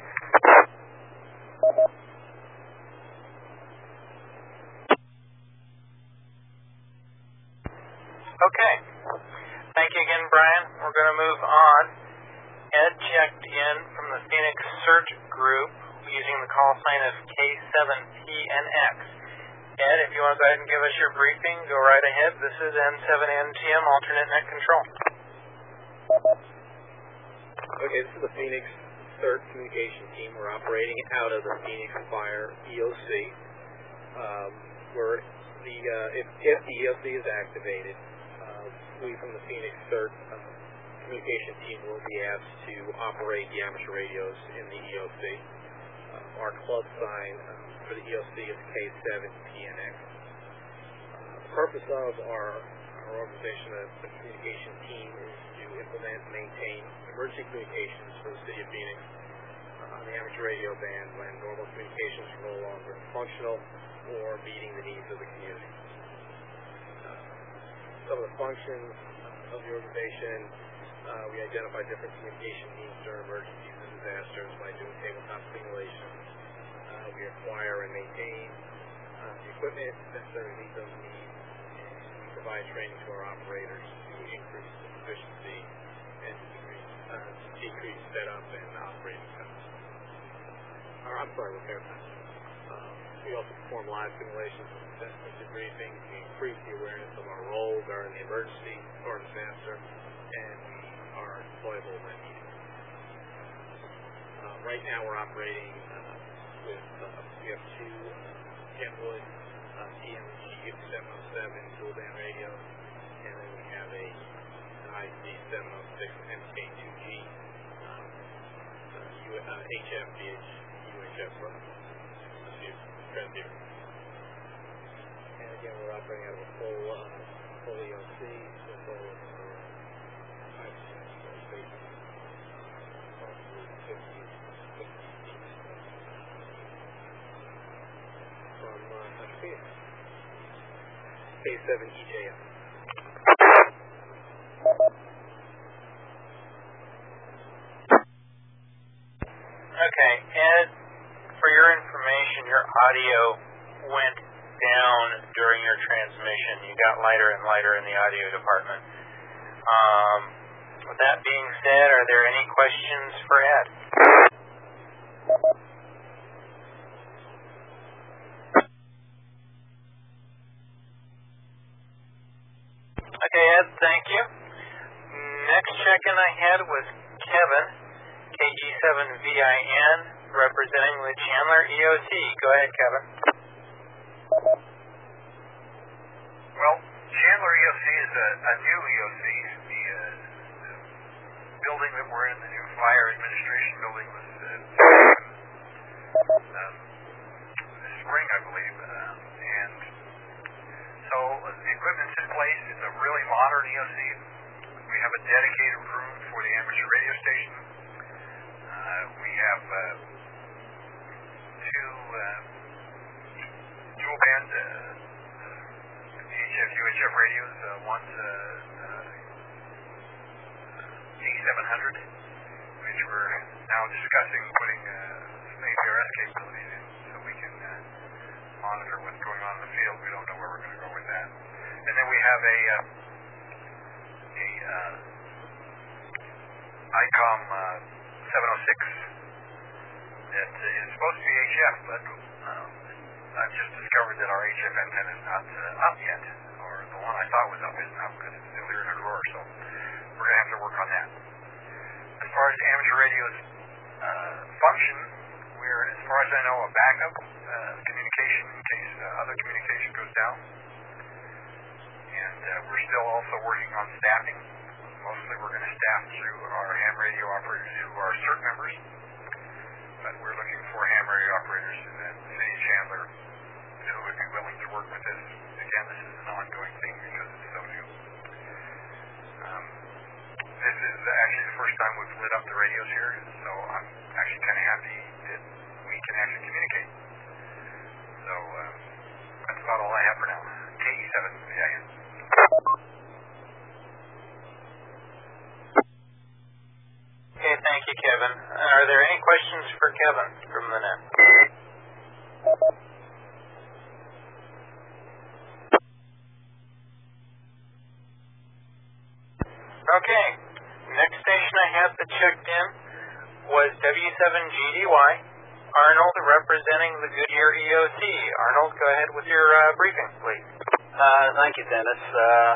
Thank you again, Brian. We're going to move on. Ed checked in from the Phoenix CERT Group using the call sign of K7PNX. Ed, if you want to go ahead and give us your briefing, go right ahead. This is N7NTM alternate net control. Okay, this is the Phoenix CERT communication team. We're operating out of the Phoenix Fire EOC. Um, we're the uh, if, if the EOC is activated, uh, we from the Phoenix CERT uh, communication team will be asked to operate the amateur radios in the EOC. Uh, our club sign uh, for the EOC is K7PNX. Uh, the purpose of our, our organization, the communication team, is implement and maintain emergency communications for the city of Phoenix uh, on the amateur radio band when normal communications are no longer functional or meeting the needs of the community. Uh, some of the functions of the organization, uh, we identify different communication needs during emergencies and disasters by doing tabletop simulations. Uh, we acquire and maintain uh, the equipment necessary to meet those needs, we provide training to our operators to increase efficiency and decrease, uh, decrease setup and operating costs. Or, I'm sorry, repair costs. Um, we also perform live simulations and assessments and briefings. We increase the awareness of our role during the emergency or disaster, and we are deployable when needed. Uh, right now, we're operating uh, with uh, we have two uh, Kenwood uh, TMG 707 dual band radios, and then we have a IC706 MK2G um, uh, uh, HFDH UHF transceiver. And again, we're operating out of a full, uh, full ELC, so full K7EJF. Ed, for your information, your audio went down during your transmission. You got lighter and lighter in the audio department. Um, with that being said, are there any questions for Ed? Okay, Ed, thank you. Next check-in I had was Kevin, KG7VIN, the Chandler EOC. Go ahead, Kevin. Arnold representing the Goodyear EOC. Arnold, go ahead with your uh, briefing, please. Uh, thank you, Dennis. Uh,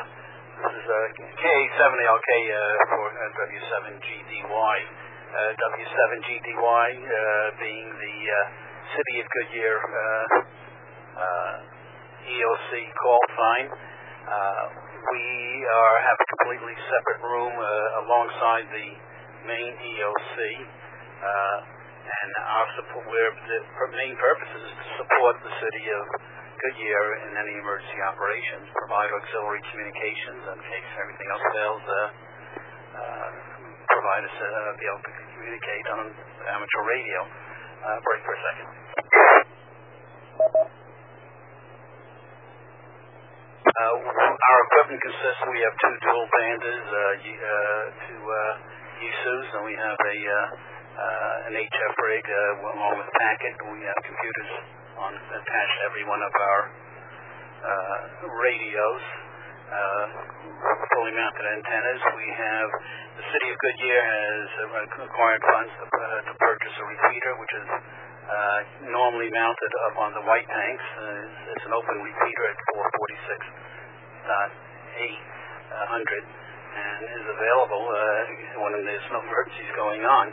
this is uh, K7LK uh, for uh, W7GDY. Uh, W7GDY uh, being the City of Goodyear EOC call sign. We are have a completely separate room alongside the main EOC, and our support. Where the main purpose is to support the city of Goodyear in any emergency operations, provide auxiliary communications in case everything else fails. Uh, uh, provide us uh, be able to communicate on amateur radio. Break for a second. Our equipment consists, we have two dual banders, two Yaesus, and we have a an HF rig uh, along with packet. We have computers attached to every one of our uh, radios, uh, fully mounted antennas. We have the city of Goodyear has uh, acquired funds to, uh, purchase a repeater, which is uh, normally mounted up on the white tanks. Uh, it's, an open repeater at 446.800 and is available uh, when there's no emergencies going on.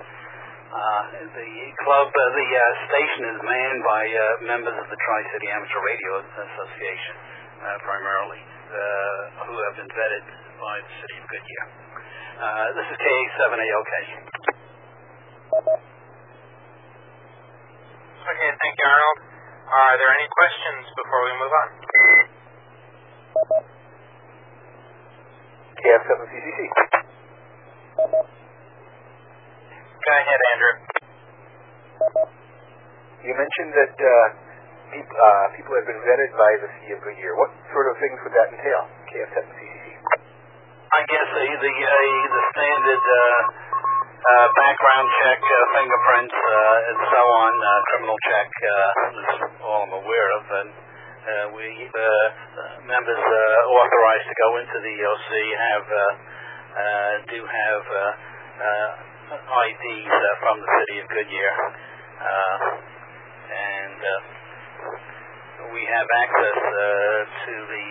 Uh, the club, uh, the uh, station is manned by uh, members of the Tri-City Amateur Radio Association, uh, primarily, uh, who have been vetted by the city of Goodyear. Uh, this is KA7AOK. Okay, thank you, Arnold. Are there any questions before we move on? KF7CCC. Go ahead, Andrew. You mentioned that uh, peop, uh, people have been vetted by the city of Goodyear. What sort of things would that entail? KF7CCC. I guess the the, uh, the standard uh, uh, background check, uh, fingerprints, uh, and so on, uh, criminal check uh, is all I'm aware of. And uh, we uh, members uh, authorized to go into the EOC have uh, uh, do have uh, uh, IDs uh, from the city of Goodyear, uh, and uh, we have access uh, to the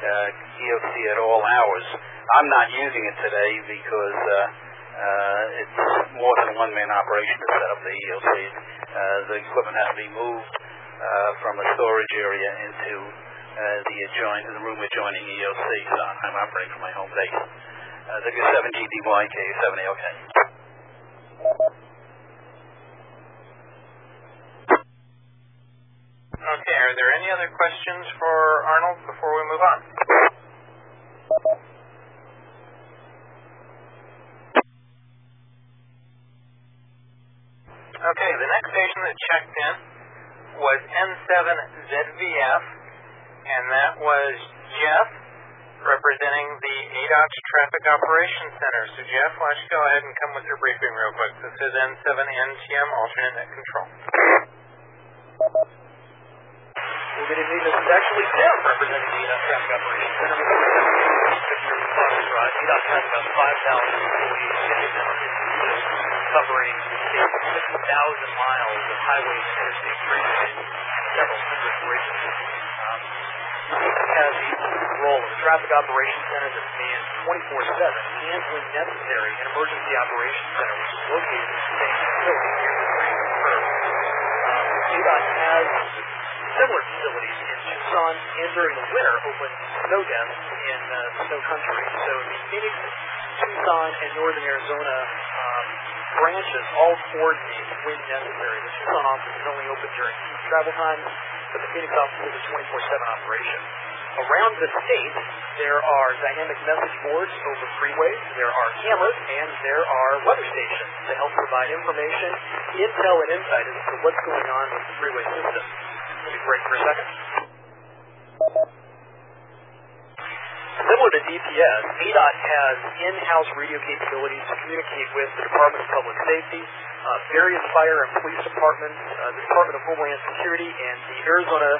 uh, EOC at all hours. I'm not using it today because uh, uh, it's more than one-man operation to set up the EOC. Uh, the equipment has to be moved uh, from a storage area into uh, the adjoin the room adjoining EOC. So I'm operating from my home base. Uh, W7GDYK 7AOK. Okay, are there any other questions for Arnold before we move on? Okay, the next station that checked in was N7ZVF, and that was Jeff representing the ADOT Traffic Operations Center. So, Jeff, why don't you go ahead and come with your briefing real quick? This is N7NTM alternate net control. Well, good evening. This is actually Tim representing the ADOT Traffic Operations Center. ADOT has about 5,000 employees covering 6,000 miles of highways and interstate freeways, several hundred bridges. Um, has the role of Traffic Operations Center that's manned 24-7 and when necessary, an Emergency Operations Center, which is located in the same facility here in. Um, has similar facilities in Tucson and during the winter open snow dams in uh, snow country. So the Phoenix, Tucson, and Northern Arizona um, branches all coordinate when necessary. The Tucson office is only open during travel times, but the Phoenix office is a 24-7 operation. Around the state, there are dynamic message boards over freeways, there are cameras, and there are weather stations to help provide information, intel, and insight as to what's going on with the freeway system. Let me break for a second. Similar to DPS, ADOT has in-house radio capabilities to communicate with the Department of Public Safety, various fire and police departments, uh, the Department of Homeland Security, and the Arizona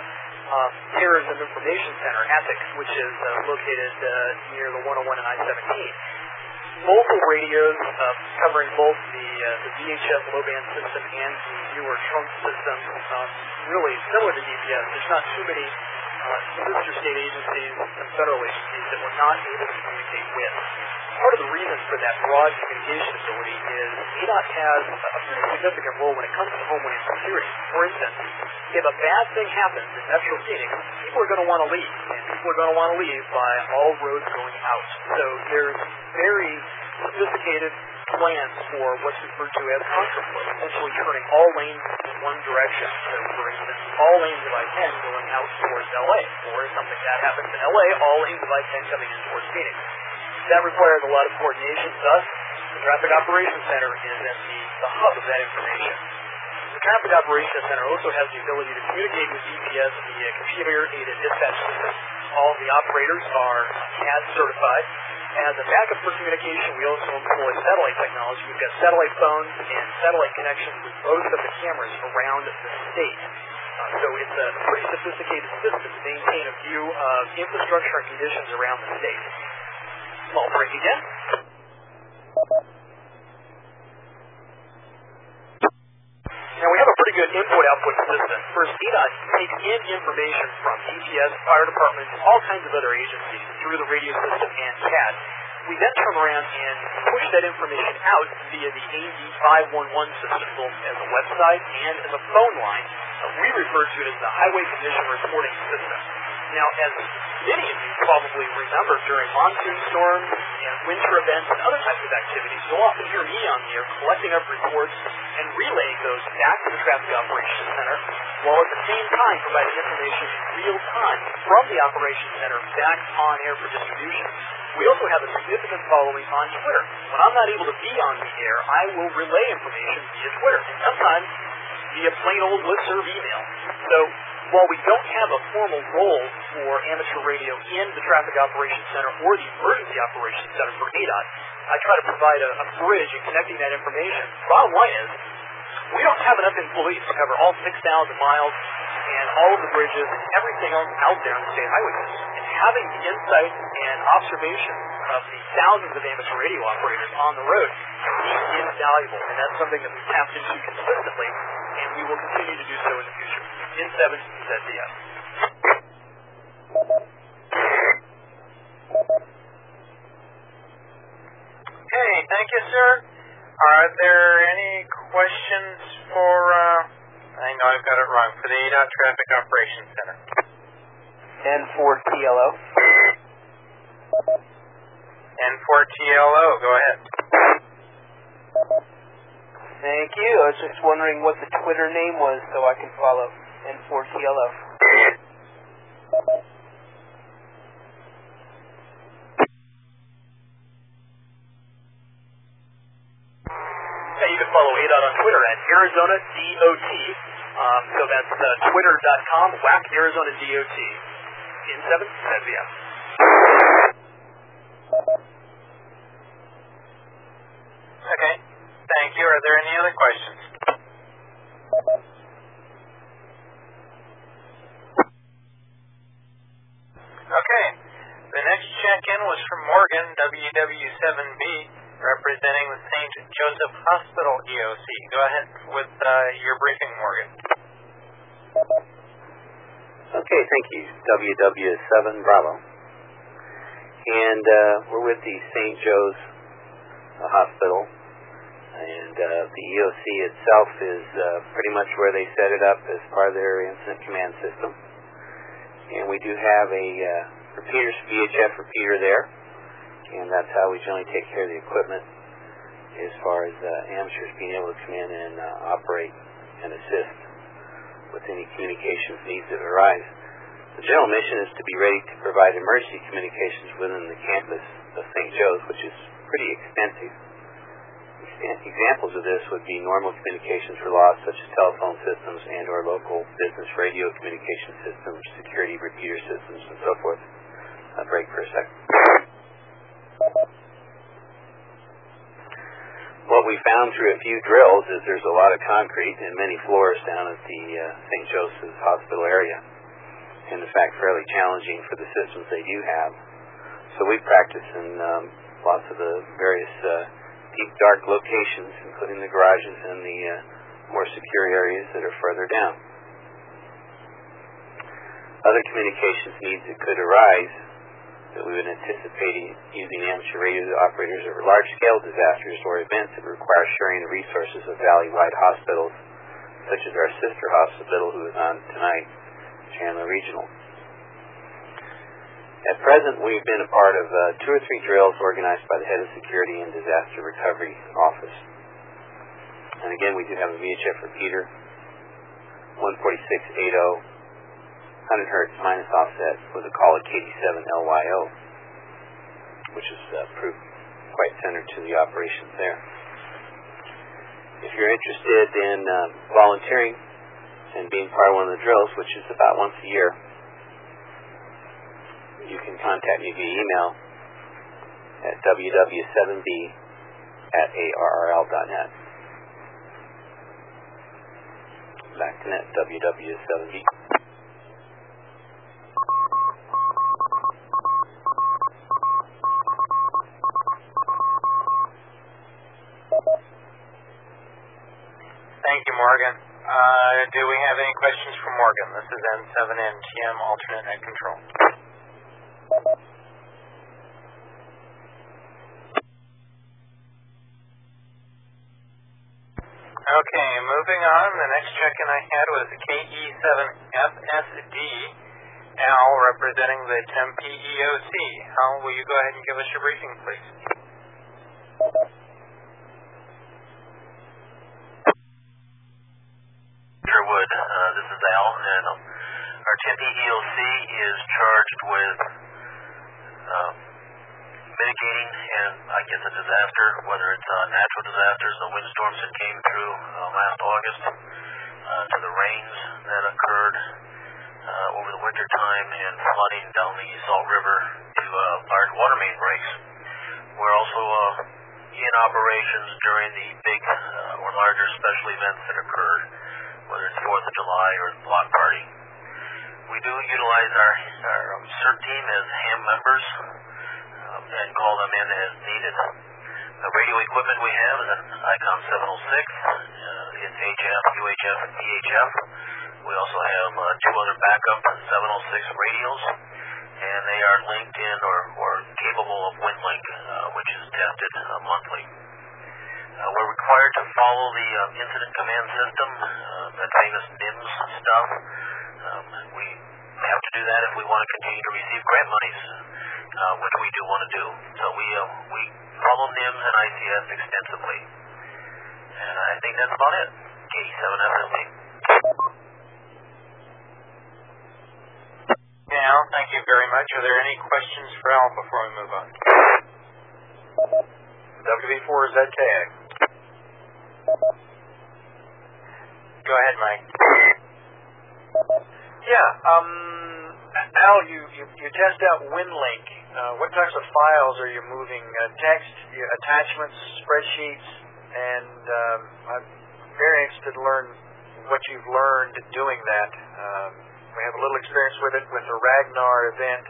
uh, Terrorism Information Center, ATIC, which is uh, located uh, near the 101 and I-17. multiple radios uh, covering both the, uh, the VHF low band system and the newer trunk system. Um, really similar to DPS. There's not too many uh, sister state agencies and federal agencies that we're not able to communicate with. Part of the reason for that broad communication ability is ADOT has a pretty significant role when it comes to homeland security. For instance, if a bad thing happens in Metro Phoenix, people are going to want to leave, and people are going to want to leave by all roads going out. So there's very sophisticated plans for what's referred to as contraflow, essentially turning all lanes in one direction. So, for instance, all lanes of I-10 going out towards LA, or if something bad happens in LA, all lanes of I-10 coming in towards Phoenix. That requires a lot of coordination. Thus, the Traffic Operations Center is at the, the hub of that information. The Traffic Operations Center also has the ability to communicate with DPS via computer-aided dispatch system. All the operators are CAD certified. As a backup for communication, we also employ satellite technology. We've got satellite phones and satellite connections with both of the cameras around the state. Uh, so it's a pretty sophisticated system to maintain a view of infrastructure and conditions around the state. Small break again. Now we have a pretty good input-output system. First, ADOT takes in information from DPS, fire departments, all kinds of other agencies through the radio system and CAD. We then turn around and push that information out via the AZ511 system, both as a website and as a phone line. Uh, we refer to it as the Highway Condition Reporting System. Now, as many of you probably remember, during monsoon storms and winter events and other types of activities, you'll often hear me on the air collecting up reports and relaying those back to the Traffic Operations Center, while at the same time providing information in real time from the Operations Center back on air for distribution. We also have a significant following on Twitter. When I'm not able to be on the air, I will relay information via Twitter, sometimes via plain old listserv email. So while we don't have a formal role for amateur radio in the Traffic Operations Center or the Emergency Operations Center for ADOT, I try to provide a, a bridge in connecting that information. Bottom line is, we don't have enough employees to cover all 6,000 miles and all of the bridges and everything else out there on the state highways. And having the insight and observation of the thousands of amateur radio operators on the road is invaluable, and that's something that we've tapped into consistently, and we will continue to do so in the future. In 7 ZDF. Okay, thank you, sir. Are there any questions for, uh, I know I've got it wrong, for the ADOT Traffic Operations Center? N4TLO. N4TLO, go ahead. Thank you. I was just wondering what the Twitter name was so I can follow N4TLO. Yeah, you can follow ADOT on Twitter at Arizona DOT. Um, so that's uh, twitter.com, whack Arizona DOT. In 7 ZVF. Okay, thank you. Are there any other questions? Okay, the next check-in was from Morgan, WW7B, representing the St. Joseph Hospital EOC. Go ahead with uh, your briefing, Morgan. Okay, thank you. WW7 Bravo. And uh, we're with the St. Joe's Hospital. And uh, the EOC itself is uh, pretty much where they set it up as part of their incident command system. And we do have a uh, repeater, VHF repeater there. And that's how we generally take care of the equipment as far as uh, amateurs being able to come in and uh, operate and assist with any communications needs that arise. The general mission is to be ready to provide emergency communications within the campus of St. Joe's, which is pretty extensive. Examples of this would be normal communications for loss, such as telephone systems and or local business radio communication systems, security repeater systems, and so forth. I'll break for a second. What we found through a few drills is there's a lot of concrete and many floors down at the uh, St. Joseph's Hospital area, and in fact fairly challenging for the systems they do have. So we practice in um, lots of the various uh, deep, dark locations, including the garages and the uh, more secure areas that are further down. Other communications needs that could arise that we would anticipate using amateur radio operators over large-scale disasters or events that require sharing the resources of valley-wide hospitals, such as our sister hospital, who is on tonight, Chandler Regional. At present, we've been a part of uh, two or three drills organized by the Head of Security and Disaster Recovery Office. And again, we do have a VHF repeater, 14680, 100 hertz minus offset with a call at KD7LYO, which has uh, proved quite centered to the operations there. If you're interested in uh, volunteering and being part of one of the drills, which is about once a year, you can contact me via email at ww7b at arrl.net. Back to net, ww7b. Thank you, Morgan. Uh, do we have any questions for Morgan? This is N7NTM alternate net control. Okay, moving on. The next check-in I had was KE7FSD, Al representing the Tempe EOC. Al, will you go ahead and give us your briefing, please? Sure would. Uh, this is Al, and our Tempe EOC is charged with uh, mitigating and I guess a disaster, whether it's uh, natural disasters, the windstorms that came through uh, last August, uh, to the rains that occurred uh, over the winter time and flooding down the Salt River to uh, large water main breaks. We're also uh, in operations during the big uh, or larger special events that occurred, whether it's Fourth of July or the block party. We do utilize our, our um, CERT team as ham members um, and call them in as needed. The radio equipment we have is an ICOM 706. Uh, it's HF, UHF, and VHF. We also have uh, two other backup 706 radios, and they are linked in or, or capable of WinLink, uh, which is tested uh, monthly. Uh, we're required to follow the uh, incident command system, uh, that famous NIMS stuff. Um, we have to do that if we want to continue to receive grant monies, uh, which we do want to do. So we uh, we follow NIMS and ICS extensively, and I think that's about it. K7FSD. Okay, Al, thank you very much. Are there any questions for Al before we move on? WB4ZKA. Go ahead, Mike. Yeah, um, Al, you, you, you test out WinLink. Uh, what types of files are you moving? Uh, text, attachments, spreadsheets, and um, I'm very interested to learn what you've learned doing that. Um, we have a little experience with it with the Ragnar event,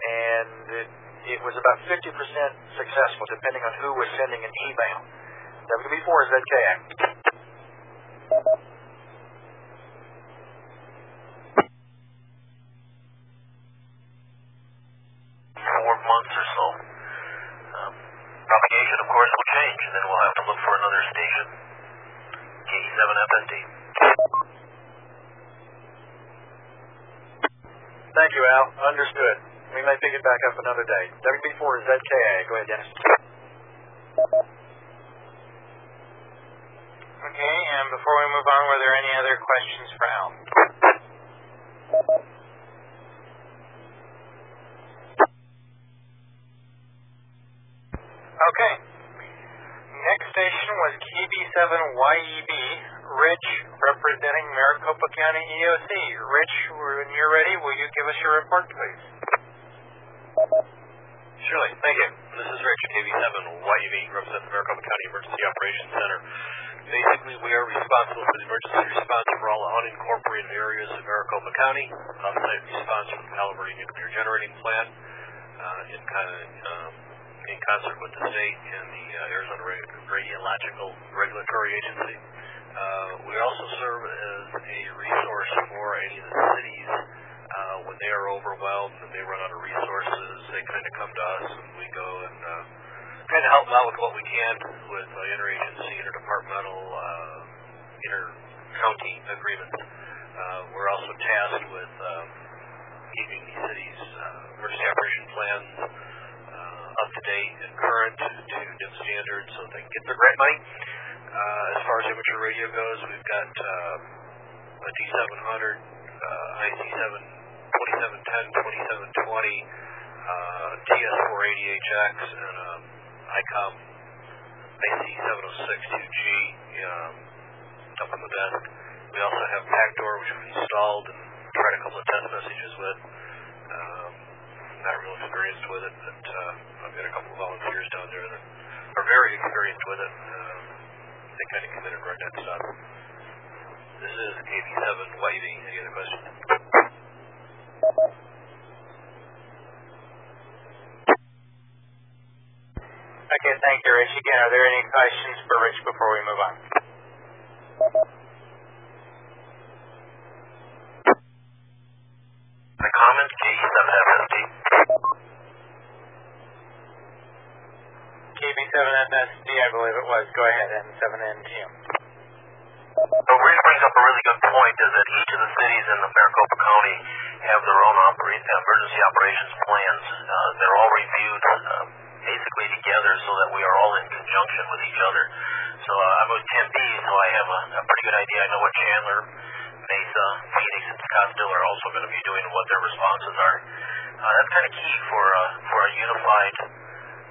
and it, it was about 50% successful, depending on who was sending an email. WB4ZKA. Four months or so. Um, propagation, of course, will change, and then we'll have to look for another station. KE7FSD. Thank you, Al. Understood. We may pick it back up another day. WB4ZKA. Go ahead, Dennis. Okay, and before we move on, were there any other questions for Al? Okay. Next station was KB7YEB, Rich representing Maricopa County EOC. Rich, when you're ready, will you give us your report, please? Surely. Thank you. This is Rich, KB7YEB, represent the Maricopa County Emergency Operations Center. Basically, we are responsible for the emergency response for all unincorporated areas of Maricopa County, offsite response from the Palo Verde Nuclear Generating Plant, uh, in kind of um, in concert with the state and the uh, Arizona Radiological Regulatory Agency. Uh, we also serve as a resource for any of the cities uh, when they are overwhelmed and they run out of resources. They kind of come to us and we go and uh, kind of help them out with what we can with uh, interagency, interdepartmental, uh, inter-county agreements. Uh, we're also tasked with um, keeping these cities' uh, emergency operation plans uh, up to date and current to, NIM standards so they can get their grant money. Uh, as far as amateur radio goes, we've got uh, a D700, uh, IC7 2710, 2720, uh, TS480HX, and um, ICOM IC706-2G um, up on the desk. We also have Pactor, which we've installed and tried a couple of test messages with. Not real experienced with it, but uh, I've got a couple of volunteers down there that are very experienced with it. Um, they kind of and run that stuff. This is KB7 Whitey. Any other questions? Okay, thank you, Rich. Again, are there any questions for Rich before we move on? The comments, K7FSD. KB7FSD, I believe it was. Go ahead, and 7NTM. So Rich brings up a really good point is that each of the cities in the Maricopa County have their own opera- emergency operations plans. Uh, they're all reviewed uh, basically together so that we are all in conjunction with each other. So uh, I'm with Tempe, so I have a, a pretty good idea. I know what Chandler, Mesa, Phoenix, and Scottsdale are also going to be doing and what their responses are. Uh, that's kind of key for uh, for a unified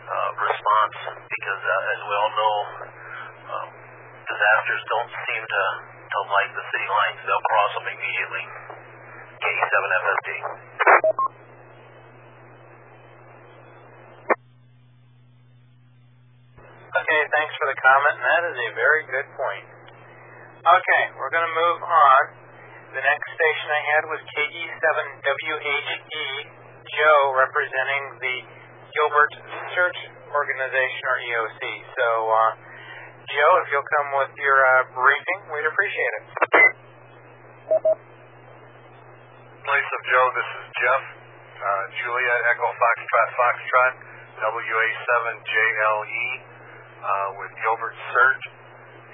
uh, response because, uh, as we all know, um, disasters don't seem to, to like the city lines. They'll cross them immediately. KE7FSD. Okay, thanks for the comment, and that is a very good point. Okay, we're going to move on. The next station I had was KE7WHE, Joe, representing the Gilbert CERT Organization, or EOC. So, uh, Joe, if you'll come with your uh, briefing, we'd appreciate it. Place of Joe, this is Jeff. Uh, Juliet Echo Foxtrot Foxtrot, WA7JLE uh, with Gilbert CERT.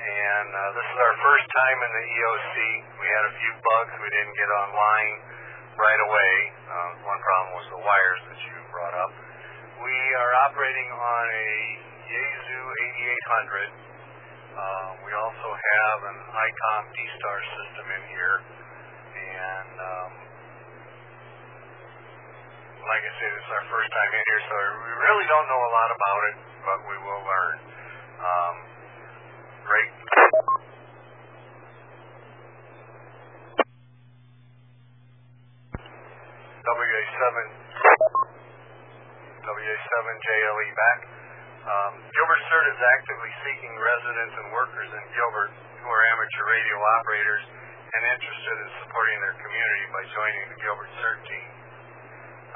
And uh, this is our first time in the EOC. We had a few bugs. We didn't get online right away. Uh, one problem was the wires that you brought up. We are operating on a Yaesu 8800. Uh, we also have an ICOM D-Star system in here. And um, like I said, it's our first time in here, so we really don't know a lot about it, but we will learn. Um, great. WA7 WA7JLE back. Um, Gilbert CERT is actively seeking residents and workers in Gilbert who are amateur radio operators and interested in supporting their community by joining the Gilbert CERT team.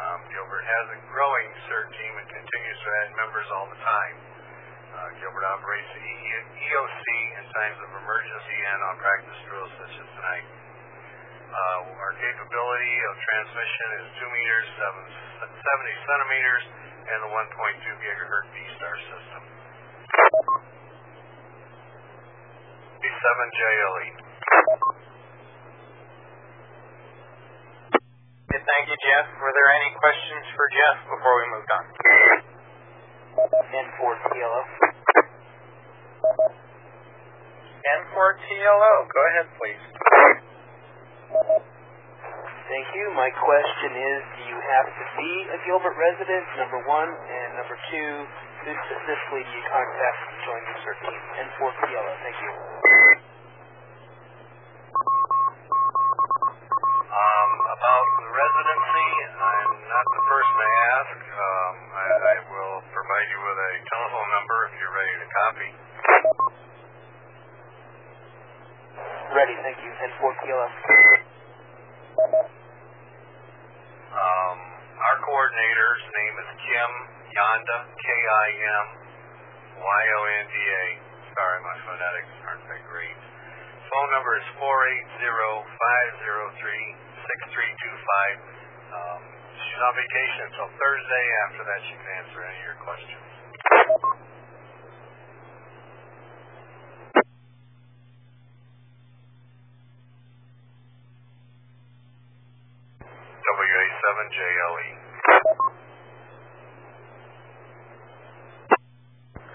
Um, Gilbert has a growing CERT team and continues to add members all the time. Uh, Gilbert operates the EOC in times of emergency and on practice drills such as tonight. Uh, our capability of transmission is 2 meters, 7, 70 centimeters, and the 1.2 gigahertz D-Star system. B7JLE. Okay, thank you, Jeff. Were there any questions for Jeff before we moved on? N4TLO. N4TLO, go ahead, please. Thank you. My question is, do you have to be a Gilbert resident, number one, and number two, who specifically do you contact to join CERT team? N4TLO, thank you. Um, about the residency, I'm not the person to ask. Um, I, I will provide you with a telephone number if you're ready to copy. Ready, thank you. N4TLO. Um, our coordinator's name is Kim Yan Kimonda, K-I-M-Y-O-N-D-A. Sorry, my phonetics aren't that great. Phone number is 480-503-6325. Um, she's on vacation until Thursday. After that, she can answer any of your questions. WA7JLE.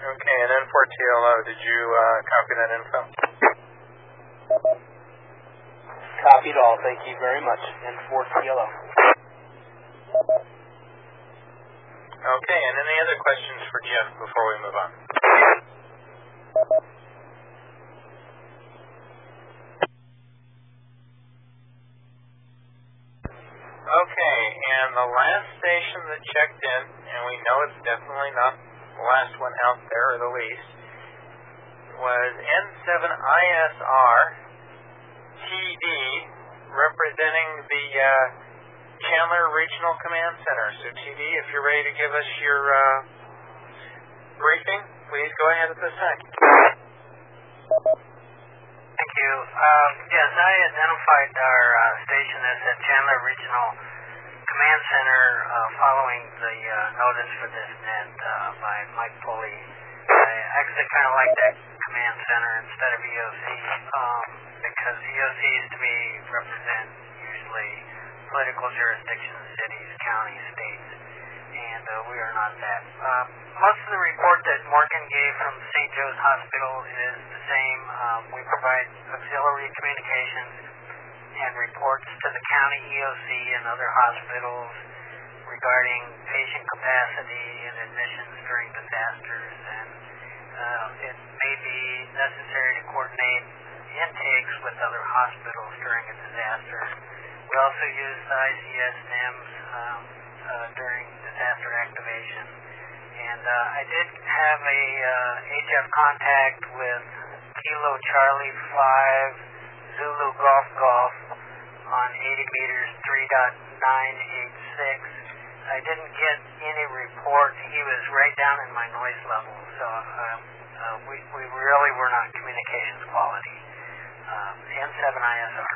Okay, and N4TLO, did you uh, copy that info? Copied all. Thank you very much. N4TLO. Okay, and any other questions for Jeff before we move on? Okay, and the last station that checked in, and we know it's definitely not the last one out there or the least, was N7ISR TD representing the uh, Chandler Regional Command Center. So TD, if you're ready to give us your uh, briefing, please go ahead at this time. Thank you. Um, yes, I identified our uh, station as at Chandler Regional Command Center uh, following the uh, notice for this net uh, by Mike Pulley. I actually kind of like that command center instead of EOC um, because EOCs to me represent usually political jurisdictions, cities, counties, states, and uh, we are not that. Um, most of the report that Morgan gave from St. Joe's Hospital is the same. Um, we provide auxiliary communications and reports to the county EOC and other hospitals regarding patient capacity and admissions during disasters, and uh, it may be necessary to coordinate intakes with other hospitals during a disaster. We also use ICS NIMS um, uh, during disaster activation. And uh, I did have a uh, HF contact with Kilo Charlie 5 Zulu Golf Golf on 80 meters 3.986. I didn't get any report. He was right down in my noise level, so um, uh, we, we really were not communications quality. Um, N7ISR.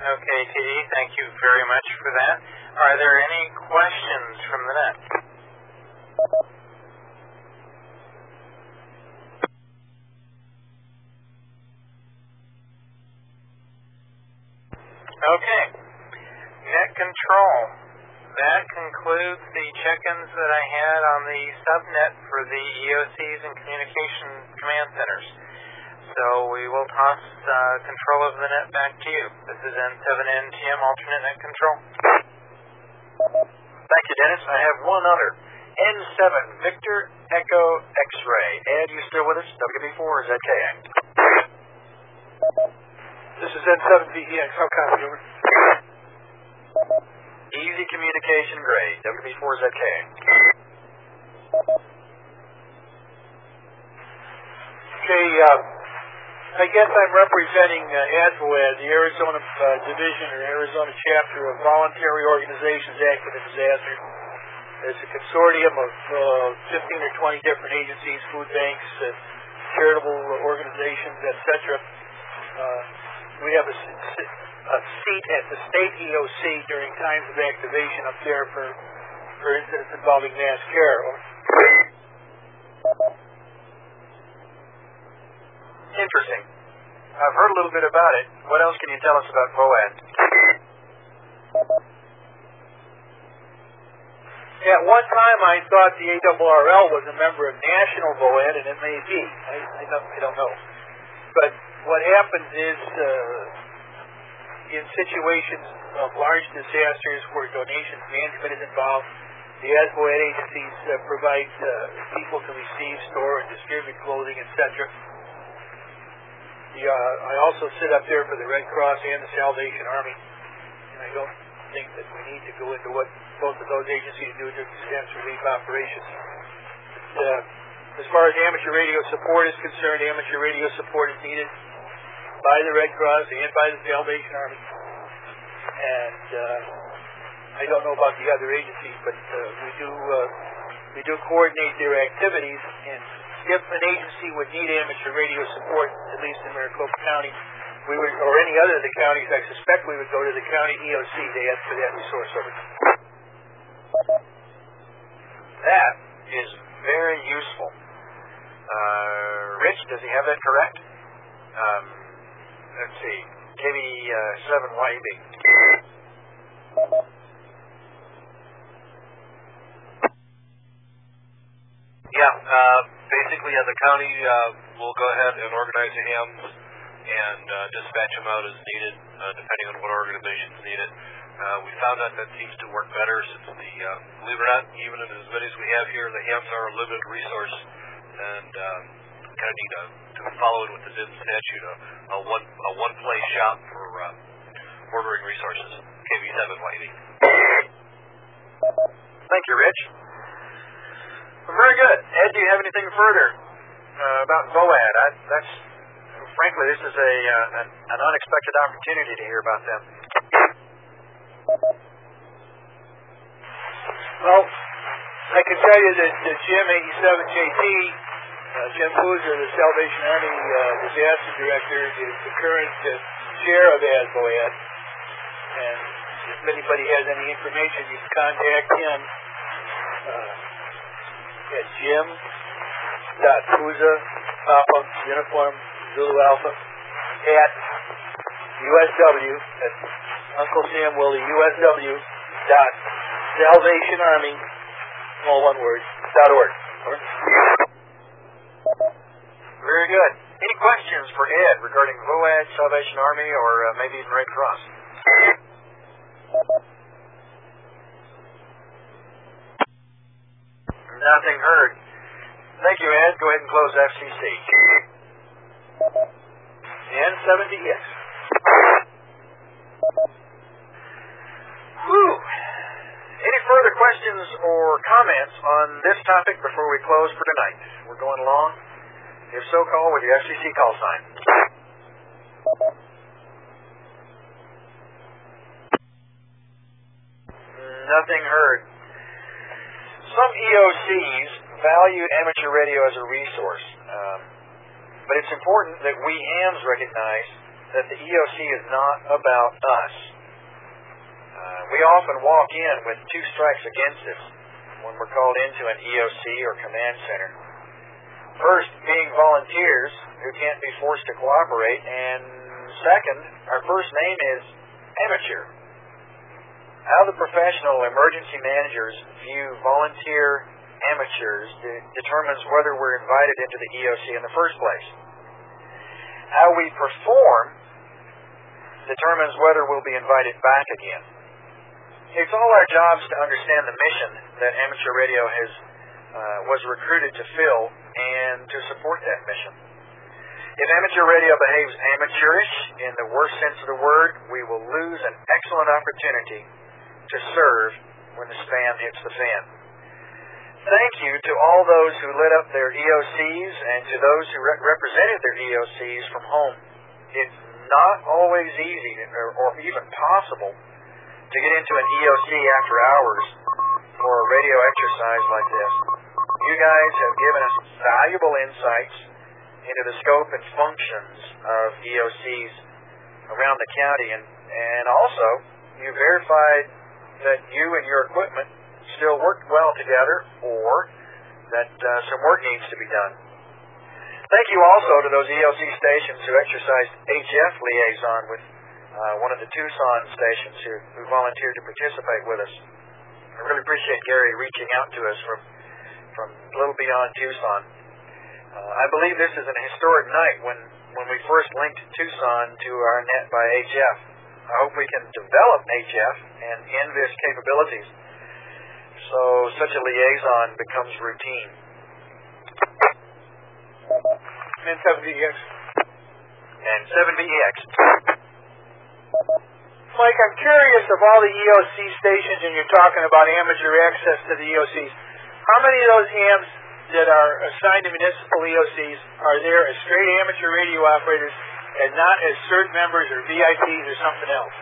Okay, TD, thank you very much for that. Are there any questions from the net? Okay. Net control. That concludes the check-ins that I had on the subnet for the EOCs and communication command centers. So we will toss uh, control of the net back to you. This is N7NTM alternate net control. Thank you, Dennis. I have one other. N7 Victor Echo X-ray. Ed, you still with us? WB4 or ZKA? This is N7VEX. How copy, over? Easy communication grade. WB4 ZKA. Okay, uh, I guess I'm representing uh, AZVOAD, the Arizona uh, Division or Arizona chapter of Voluntary Organizations Active in Disaster. It's a consortium of uh, 15 or 20 different agencies, food banks, uh, charitable organizations, etc. Uh, we have a, a seat at the state EOC during times of activation up there for, for incidents involving mass care. Interesting. I've heard a little bit about it. What else can you tell us about VOAD? At one time, I thought the ARRL was a member of National VOAD, and it may be. I, I, don't, I don't know. But what happens is, uh, in situations of large disasters where donations management is involved, the AZVOAD agencies uh, provide uh, people to receive, store, and distribute clothing, etc. Uh, I also sit up there for the Red Cross and the Salvation Army, and I don't think that we need to go into what both of those agencies do during disaster relief operations. Uh, as far as amateur radio support is concerned, amateur radio support is needed by the Red Cross and by the Salvation Army. and uh, I don't know about the other agencies, but uh, we do uh, we do coordinate their activities. And if an agency would need amateur radio support, at least in Maricopa County, we would, or any other of the counties, I suspect we would go to the county EOC to ask for that resource over. That is very useful. Uh, Rich, does he have that correct? Um, let's see. KB7YEB. Yeah, uh, basically, uh, the county uh, will go ahead and organize the hams and uh, dispatch them out as needed, uh, depending on what organizations need it. Uh, we found out that seems to work better since the, uh, believe it or not, even in as many as we have here, the hams are a limited resource, and um, kind of need to, to follow it with the DIN statute, a, a one a one place shop for uh, ordering resources. KB7 YD. Thank you, Rich. Very good. Ed, do you have anything further uh, about VOAD? I, that's frankly, this is a uh, an, an unexpected opportunity to hear about them. Well, I can tell you that the Jim 87JT, uh, Jim Boozer, the Salvation Army uh, disaster director, is the current uh, chair of AZVOAD. And if anybody has any information, you can contact him uh, at Jim dot Boozer, Papa, Uniform, Zulu Alpha, at USW, that's Uncle Sam Willie, USW dot Salvation Army, all one word, dot org. Very good. Any questions for Ed regarding VOAD, Salvation Army, or uh, maybe even Red Cross? Nothing heard. Thank you, Ed. Go ahead and close FCC. N70X. Whew. Any further questions or comments on this topic before we close for tonight? We're going along. If so, call with your FCC call sign. Nothing heard. Some EOCs value amateur radio as a resource, um, but it's important that we hams recognize that the EOC is not about us. Uh, we often walk in with two strikes against us when we're called into an EOC or command center. First, being volunteers who can't be forced to cooperate, and second, our first name is amateur. How the professional emergency managers view volunteer amateurs de- determines whether we're invited into the EOC in the first place. How we perform determines whether we'll be invited back again. It's all our jobs to understand the mission that amateur radio has uh, was recruited to fill and to support that mission. If amateur radio behaves amateurish in the worst sense of the word, we will lose an excellent opportunity to serve when the spam hits the fan. Thank you to all those who lit up their EOCs and to those who re- represented their EOCs from home. It's not always easy or, or even possible to get into an EOC after hours for a radio exercise like this. You guys have given us valuable insights into the scope and functions of EOCs around the county, and, and also you verified that you and your equipment still work well together or that uh, some work needs to be done. Thank you also to those EOC stations who exercised HF liaison with uh, one of the Tucson stations who, who volunteered to participate with us. I really appreciate Gary reaching out to us from from a little beyond Tucson. Uh, I believe this is an historic night when when we first linked Tucson to our net by HF. I hope we can develop HF and NVIS capabilities so such a liaison becomes routine. And 7VEX. And 7VEX. Mike, I'm curious of all the EOC stations, and you're talking about amateur access to the EOCs. How many of those hams that are assigned to municipal EOCs are there as straight amateur radio operators and not as CERT members or VIPs or something else?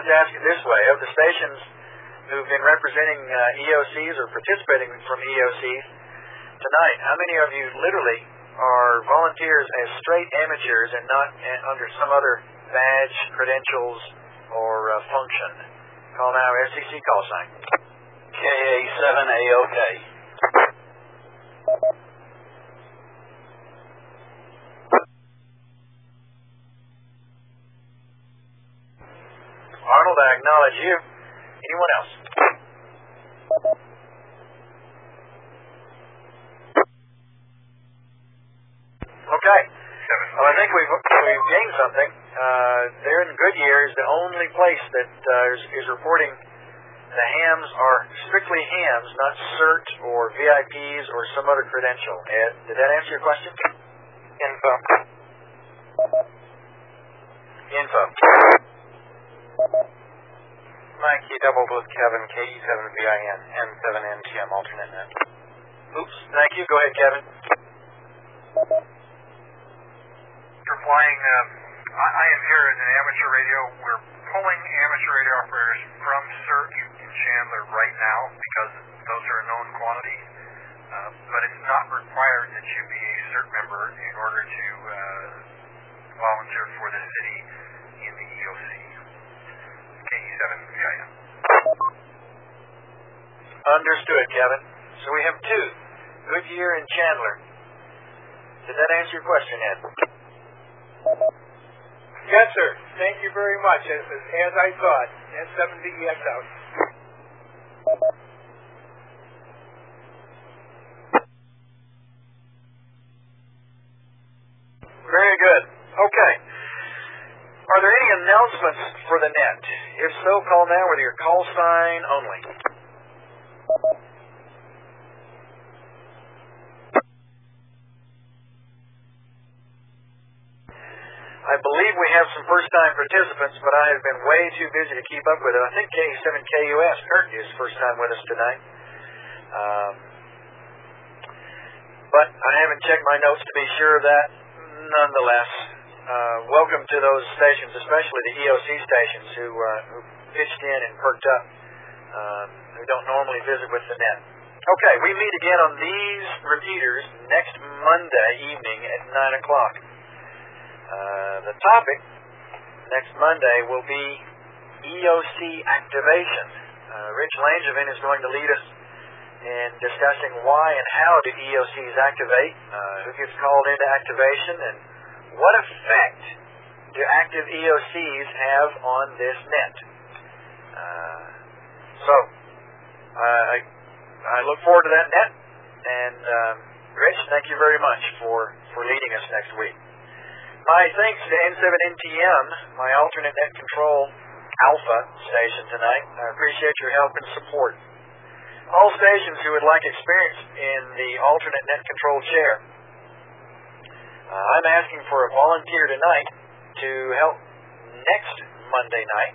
like to ask it this way. Of the stations who've been representing uh, EOCs or participating from EOCs tonight, how many of you literally are volunteers as straight amateurs and not under some other badge, credentials, or uh, function? Call now SCC call sign. KA7AOK. Arnold, I acknowledge you. Anyone else? Okay. Well, I think we've gained something. Uh, there in Goodyear is the only place that uh, is, is reporting the hams are strictly hams, not CERT or VIPs or some other credential. Ed, did that answer your question? Info. Info. Mike, you doubled with Kevin, KE7VIN, N7NTM alternate net. Oops, thank you. Go ahead, Kevin. You're flying, um, I, I am here as an amateur radio. We're pulling amateur radio operators from CERT in Chandler right now because those are a known quantity. Uh, but it's not required that you be a CERT member in order to uh, volunteer for the city in the EOC. KE7VIN. Understood, Kevin. So we have two, Goodyear and Chandler. Did that answer your question, Ed? Yes, sir. Thank you very much. As, as I thought, N7DEX out. Very good. Okay. Are there any announcements for the net? If so, call now with your call sign only. I believe we have some first-time participants, but I have been way too busy to keep up with it. I think K7KUS, Kurt, is first time with us tonight. Um, but I haven't checked my notes to be sure of that. Nonetheless, uh, welcome to those stations, especially the EOC stations who, uh, who pitched in and perked up, um, who don't normally visit with the net. Okay, we meet again on these repeaters next Monday evening at 9 o'clock. Uh, the topic next Monday will be EOC activation. Uh, Rich Langevin is going to lead us in discussing why and how do EOCs activate, uh, who gets called into activation, and what effect do active EOCs have on this net. Uh, so, I, I look forward to that net, and um, Rich, thank you very much for, for leading us next week. My thanks to N7NTM, my alternate net control alpha station tonight. I appreciate your help and support. All stations who would like experience in the alternate net control chair, uh, I'm asking for a volunteer tonight to help next Monday night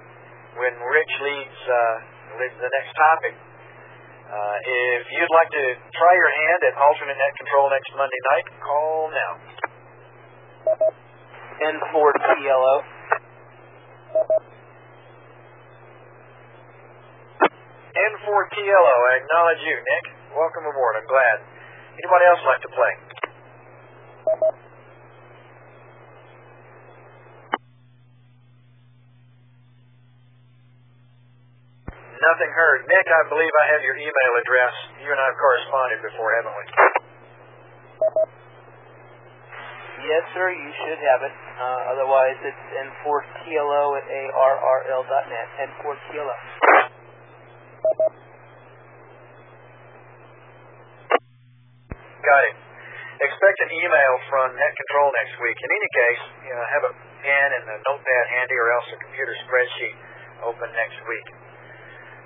when Rich leads, uh, leads the next topic. Uh, if you'd like to try your hand at alternate net control next Monday night, call now. N4TLO. N4TLO, I acknowledge you, Nick. Welcome aboard. I'm glad. Anybody else like to play? Nothing heard. Nick, I believe I have your email address. You and I have corresponded before, haven't we? Yes, sir, you should have it. Uh, otherwise, it's N4TLO at ARRL.net. N4TLO. Got it. Expect an email from Net Control next week. In any case, you know, have a pen and a notepad handy or else a computer spreadsheet open next week.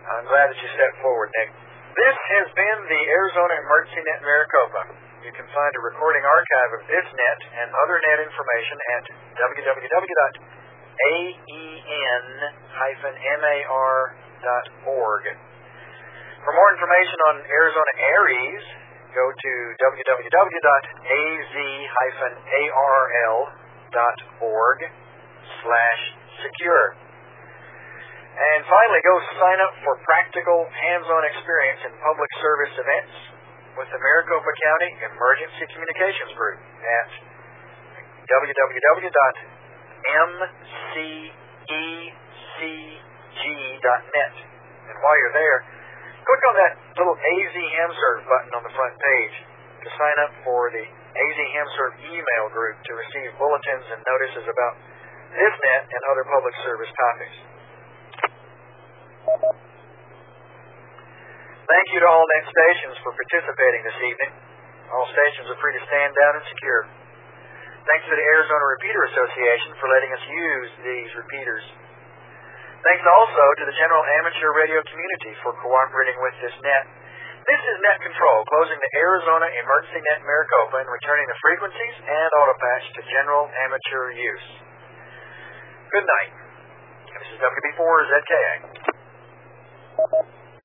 I'm glad that you stepped forward, Nick. This has been the Arizona Emergency Net Maricopa. You can find a recording archive of this net and other net information at www.aen-mar.org. For more information on Arizona ARES, go to www.az-arl.org slash secure. And finally, go sign up for practical, hands-on experience in public service events with the Maricopa County Emergency Communications Group at www.mcecg.net. And while you're there, click on that little AZ HamServe button on the front page to sign up for the AZ HamServe email group to receive bulletins and notices about this net and other public service topics. Thank you to all net stations for participating this evening. All stations are free to stand down and secure. Thanks to the Arizona Repeater Association for letting us use these repeaters. Thanks also to the general amateur radio community for cooperating with this net. This is Net Control, closing the Arizona Emergency Net Maricopa and returning the frequencies and autopatch to general amateur use. Good night. This is WB4ZKA.